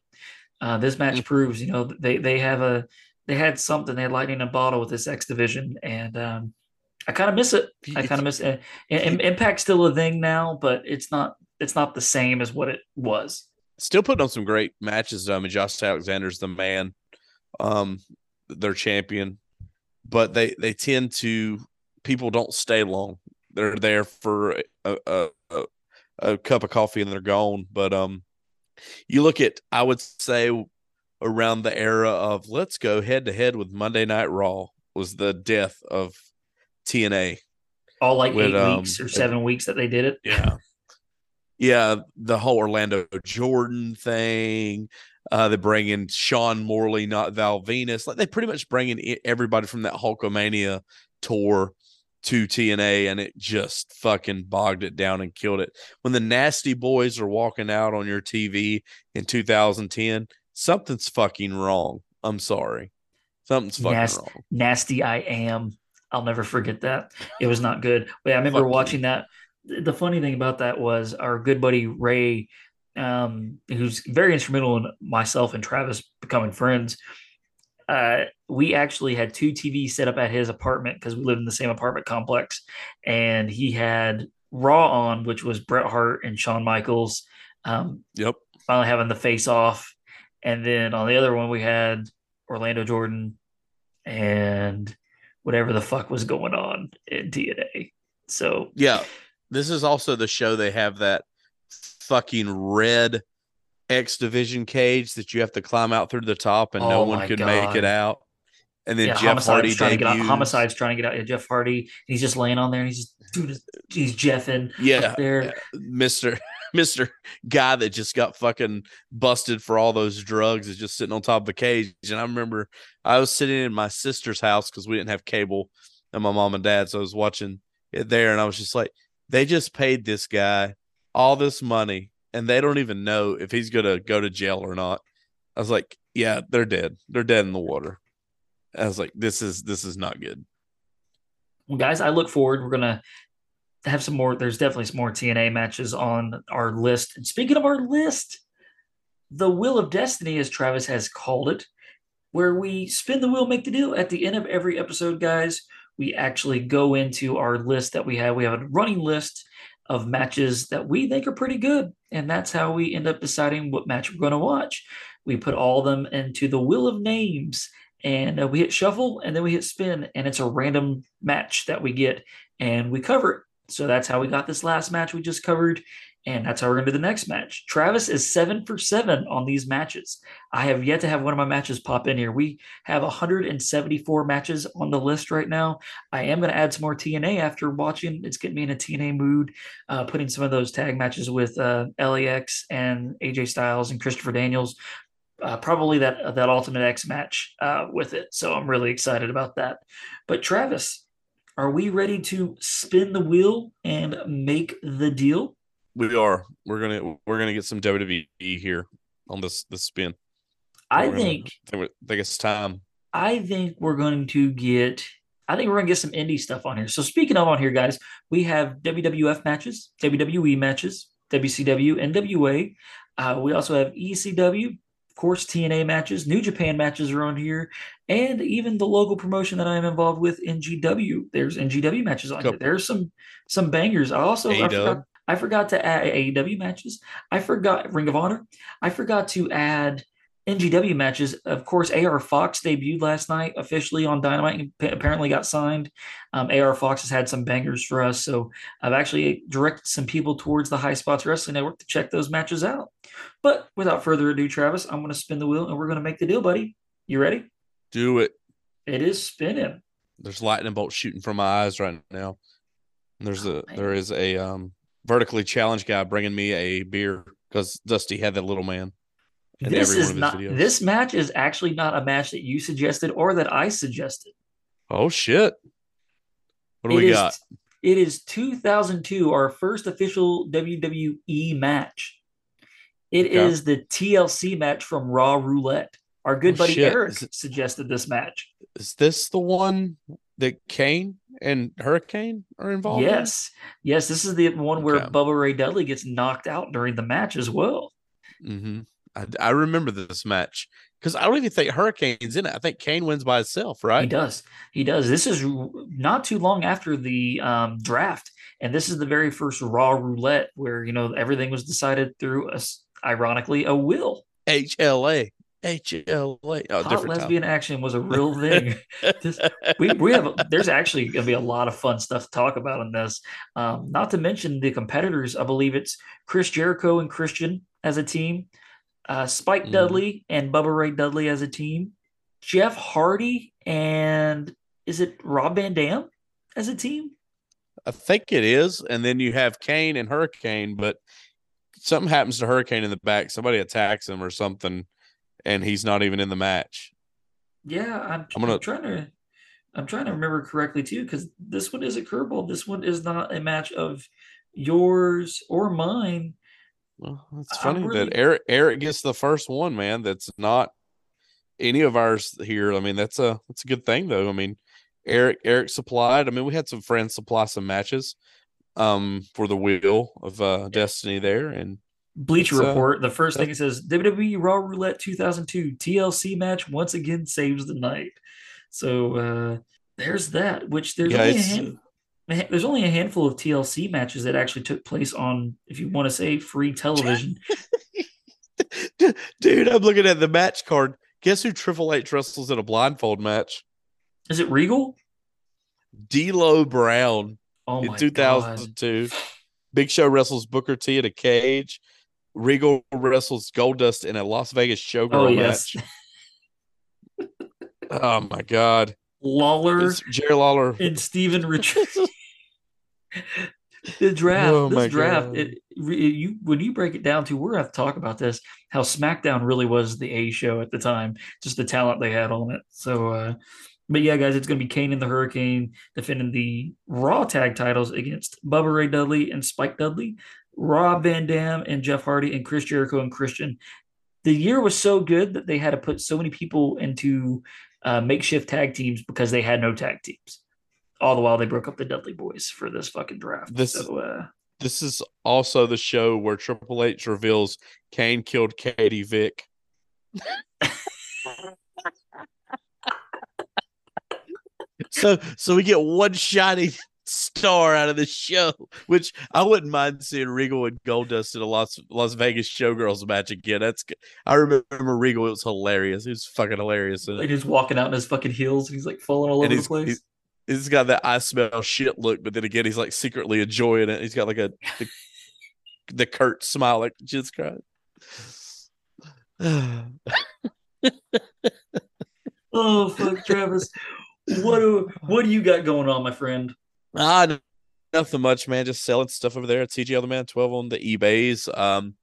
uh, this match mm. proves, you know, they they have a they had something. They had lightning in a bottle with this X division, and um, I kind of miss it. I kind of miss it. And, Impact's still a thing now, but it's not. It's not the same as what it was. Still putting on some great matches. I mean, Josh Alexander's the man, um, their champion, but they they tend to people don't stay long. They're there for a, a, a, a cup of coffee and they're gone. But um, you look at I would say around the era of let's go head to head with Monday Night Raw was the death of TNA. All like with, eight um, weeks or seven it, weeks that they did it. Yeah. Yeah. The whole Orlando Jordan thing. Uh, they bring in Sean Morley, not Val Venis. Like they pretty much bring in everybody from that Hulkamania tour to TNA, and it just fucking bogged it down and killed it. When the Nasty Boys are walking out on your TV in 2010, something's fucking wrong. I'm sorry. Something's fucking Nas- wrong. Nasty I am. I'll never forget that. It was not good. But I remember Fuck watching you. that. The funny thing about that was our good buddy Ray, um, who's very instrumental in myself and Travis becoming friends. Uh, we actually had two TVs set up at his apartment because we lived in the same apartment complex, and he had Raw on, which was Bret Hart and Shawn Michaels. Um, Yep. finally having the face off. And then on the other one, we had Orlando Jordan and whatever the fuck was going on in TNA. So, Yeah. This is also the show they have that fucking red X division cage that you have to climb out through the top and no one could God. make it out. And then yeah, Jeff Homicide's Hardy trying to get out. Homicide's trying to get out. Yeah, Jeff Hardy, he's just laying on there and he's just dude, he's- jeffing Yeah, there. yeah. Mr. Mr. Guy that just got fucking busted for all those drugs is just sitting on top of a cage. And I remember I was sitting in my sister's house because we didn't have cable and my mom and dad. So I was watching it there and I was just like, they just paid this guy all this money and they don't even know if he's going to go to jail or not. I was like, yeah, they're dead. They're dead in the water. I was like, this is this is not good. Well, guys, I look forward. We're gonna have some more. There's definitely some more TNA matches on our list. And speaking of our list, the Wheel of Destiny, as Travis has called it, where we spin the wheel, make the deal. At the end of every episode, guys, we actually go into our list that we have. We have a running list of matches that we think are pretty good, and that's how we end up deciding what match we're going to watch. We put all of them into the wheel of names and uh, we hit shuffle and then we hit spin and it's a random match that we get and we cover it. So that's how we got this last match we just covered and that's how we're going to do the next match. Travis is seven for seven on these matches. I have yet to have one of my matches pop in here. We have 174 matches on the list right now. I am going to add some more tna after watching. It's getting me in a tna mood uh, putting some of those tag matches with uh, lax and aj styles and christopher daniels uh, probably that that Ultimate X match uh, with it. So I'm really excited about that. But Travis, are we ready to spin the wheel and make the deal? We are. We're gonna we're gonna get some WWE here on this this spin. I We're gonna- think I think, I think it's time. I think we're going to get. I think we're going to get some indie stuff on here. So speaking of on here, guys, we have WWF matches, WWE matches, WCW, NWA. Uh, we also have ECW, course, TNA matches, New Japan matches are on here, and even the local promotion that I'm involved with, NGW. There's NGW matches on here. Couple. There's some some bangers. I also I forgot, I forgot to add AEW matches. I forgot Ring of Honor. I forgot to add NGW matches. Of course, AR Fox debuted last night officially on Dynamite and pa- apparently got signed. Um, AR Fox has had some bangers for us. So I've actually directed some people towards the Highspots Wrestling Network to check those matches out. But without further ado, Travis, I'm going to spin the wheel and we're going to make the deal, buddy. You ready? Do it. It is spinning. There's lightning bolts shooting from my eyes right now. And there's Oh, a man. there is a um vertically challenged guy bringing me a beer because Dusty had that little man. In This every is one of his not. videos. This match is actually not a match that you suggested or that I suggested. Oh shit! What do It we is- got? It is 2002, our first official WWE match. It Okay. is the TLC match from Raw Roulette. Our good Oh, buddy shit. Eric it- suggested this match. Is this the one that Kane and Hurricane are involved? in? Yes, yes, this is the one where Okay. Bubba Ray Dudley gets knocked out during the match as well. Mm-hmm. I, I remember this match because I don't even think Hurricane's in it. I think Kane wins by himself, right? He does. He does. This is not too long after the um, draft, and this is the very first Raw Roulette where you know everything was decided through a, ironically, a will. HLA. HLA. Oh, Hot lesbian action was a real thing. this- we we have there's actually going to be a lot of fun stuff to talk about in this. Um, not to mention the competitors. I believe it's Chris Jericho and Christian as a team, uh, Spike Mhm. Dudley and Bubba Ray Dudley as a team, Jeff Hardy and is it Rob Van Dam as a team? I think it is. And then you have Kane and Hurricane, but something happens to Hurricane in the back. Somebody attacks him or something, and he's not even in the match. Yeah, I'm, I'm gonna- I'm trying to I'm trying to remember correctly too because this one is a curveball. This one is not a match of yours or mine. Well, it's funny really- that Eric Eric gets the first one, man. That's not any of ours here. I mean, that's a that's a good thing though. I mean, Eric Eric supplied. I mean, we had some friends supply some matches um for the wheel of uh Destiny there, and Bleacher It's, uh, Report, the first thing it says WWE Raw Roulette 2002 TLC match once again saves the night. So uh, there's that. Which there's Yeah, only a hand, a ha- there's only a handful of TLC matches that actually took place on, if you want to say, free television. Dude, I'm looking at the match card. Guess who Triple H wrestles in a blindfold match? Is it Regal? D'Lo Brown Oh in my god! 2002. Big Show wrestles Booker T in a cage. Regal wrestles Goldust in a Las Vegas showgirl Oh yes, match. Oh my god. Lawler It's Jerry Lawler. and Steven Richards. the draft, Oh this draft, God. it, you when you break it down to, we're gonna have to talk about this. How SmackDown really was the A show at the time, just the talent they had on it. So, uh, but yeah, guys, it's gonna be Kane and the Hurricane defending the Raw tag titles against Bubba Ray Dudley and Spike Dudley, Rob Van Dam and Jeff Hardy, and Chris Jericho and Christian. The year was so good that they had to put so many people into uh, makeshift tag teams because they had no tag teams all the while they broke up the Dudley Boys for this fucking draft. This- so uh, This is also the show where Triple H reveals Kane killed Katie Vick. so so we get one shining star out of the show, which I wouldn't mind seeing Regal and Goldust in a Las Las Vegas Showgirls match again. That's I remember Regal. It was hilarious. It was fucking hilarious. And like he's walking out in his fucking heels and he's like falling all over the place. he's, he's got that I smell shit look, but then again, he's like secretly enjoying it. He's got like a the, the Kurt smile, like just crying. oh fuck, Travis. What do what do you got going on, my friend? Ah, nothing much, man. Just selling stuff over there at TG Other Man 12 on the eBays. Um,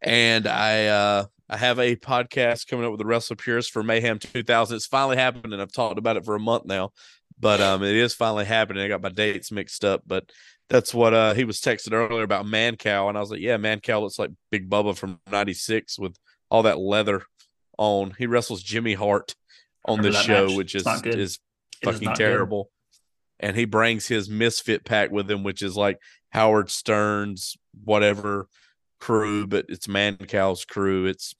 and I uh I have a podcast coming up with the Wrestler Purist for Mayhem 2000. It's finally happening. I've talked about it for a month now, but um, it is finally happening. I got my dates mixed up, but that's what uh he was texting earlier about Mancow, and I was like, yeah, Mancow looks like Big Bubba from '96 with all that leather on. He wrestles Jimmy Hart on the show, match. which is is is fucking good. terrible. And he brings his misfit pack with him, which is like Howard Stern's whatever crew, but it's Mancow's crew. It's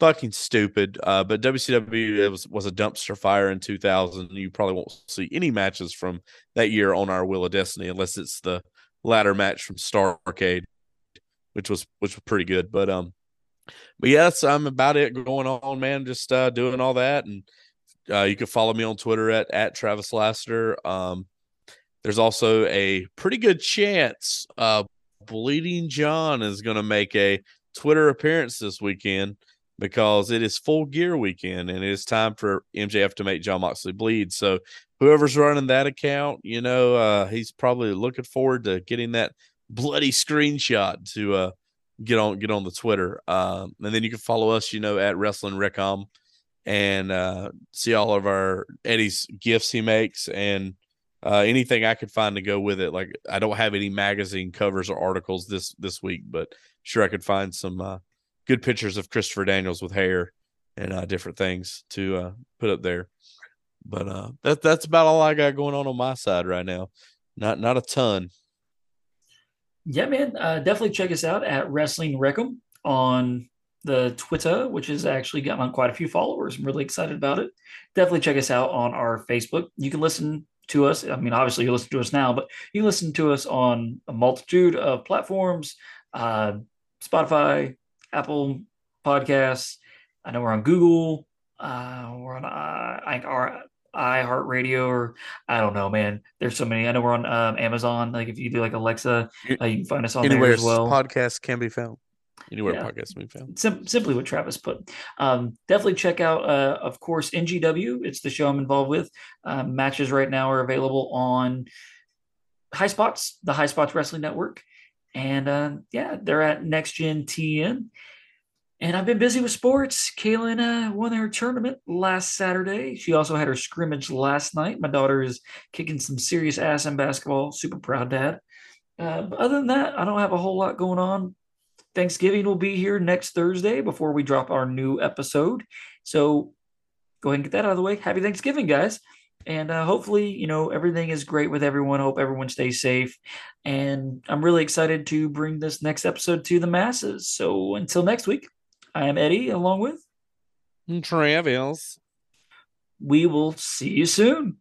fucking stupid. Uh, but WCW was was a dumpster fire in 2000. You probably won't see any matches from that year on our Wheel of Destiny unless it's the ladder match from Starcade, which was which was pretty good. But um, but yes, I'm about it going on, man. Just uh, doing all that, and uh, you can follow me on Twitter at at Travis Lassiter. Um, there's also a pretty good chance uh, Bleeding John is going to make a Twitter appearance this weekend because it is full gear weekend and it is time for MJF to make Jon Moxley bleed. So whoever's running that account, you know, uh, he's probably looking forward to getting that bloody screenshot to uh, get on get on the Twitter. Um, and then you can follow us, you know, at Wrestling Recom and uh, see all of our Eddy's gifts he makes and uh, anything I could find to go with it. Like I don't have any magazine covers or articles this this week, but sure I could find some uh, good pictures of Christopher Daniels with hair and uh, different things to uh, put up there. But uh, that that's about all I got going on on my side right now. Not not a ton. Yeah, man. Uh, definitely check us out at Wrestling Recom on the Twitter, which has actually gotten on quite a few followers. I'm really excited about it. Definitely check us out on our Facebook. You can listen to us. I mean, obviously you listen to us now, but you listen to us on a multitude of platforms, uh, Spotify, Apple Podcasts. I know we're on Google. Uh, we're on uh, I, our iHeartRadio, or I don't know, man. There's so many. I know we're on um, Amazon. Like if you do like Alexa, uh, you can find us on Anywhere there as well. podcasts can be found. Anywhere Yeah. podcasts can be found. Sim- simply what Travis put. Um, definitely check out, uh, of course, NGW. It's the show I'm involved with. Um, matches right now are available on Highspots, the Highspots Wrestling Network, and uh, yeah, they're at Next Gen TN. And I've been busy with sports. Kaylin uh, won her tournament last Saturday. She also had her scrimmage last night. My daughter is kicking some serious ass in basketball. Super proud dad. Uh, but other than that, I don't have a whole lot going on. Thanksgiving will be here next Thursday before we drop our new episode. So go ahead and get that out of the way. Happy Thanksgiving, guys. and uh, hopefully, you know, everything is great with everyone. Hope everyone stays safe. And I'm really excited to bring this next episode to the masses. So until next week, I am Eddy, along with Travis. We will see you soon.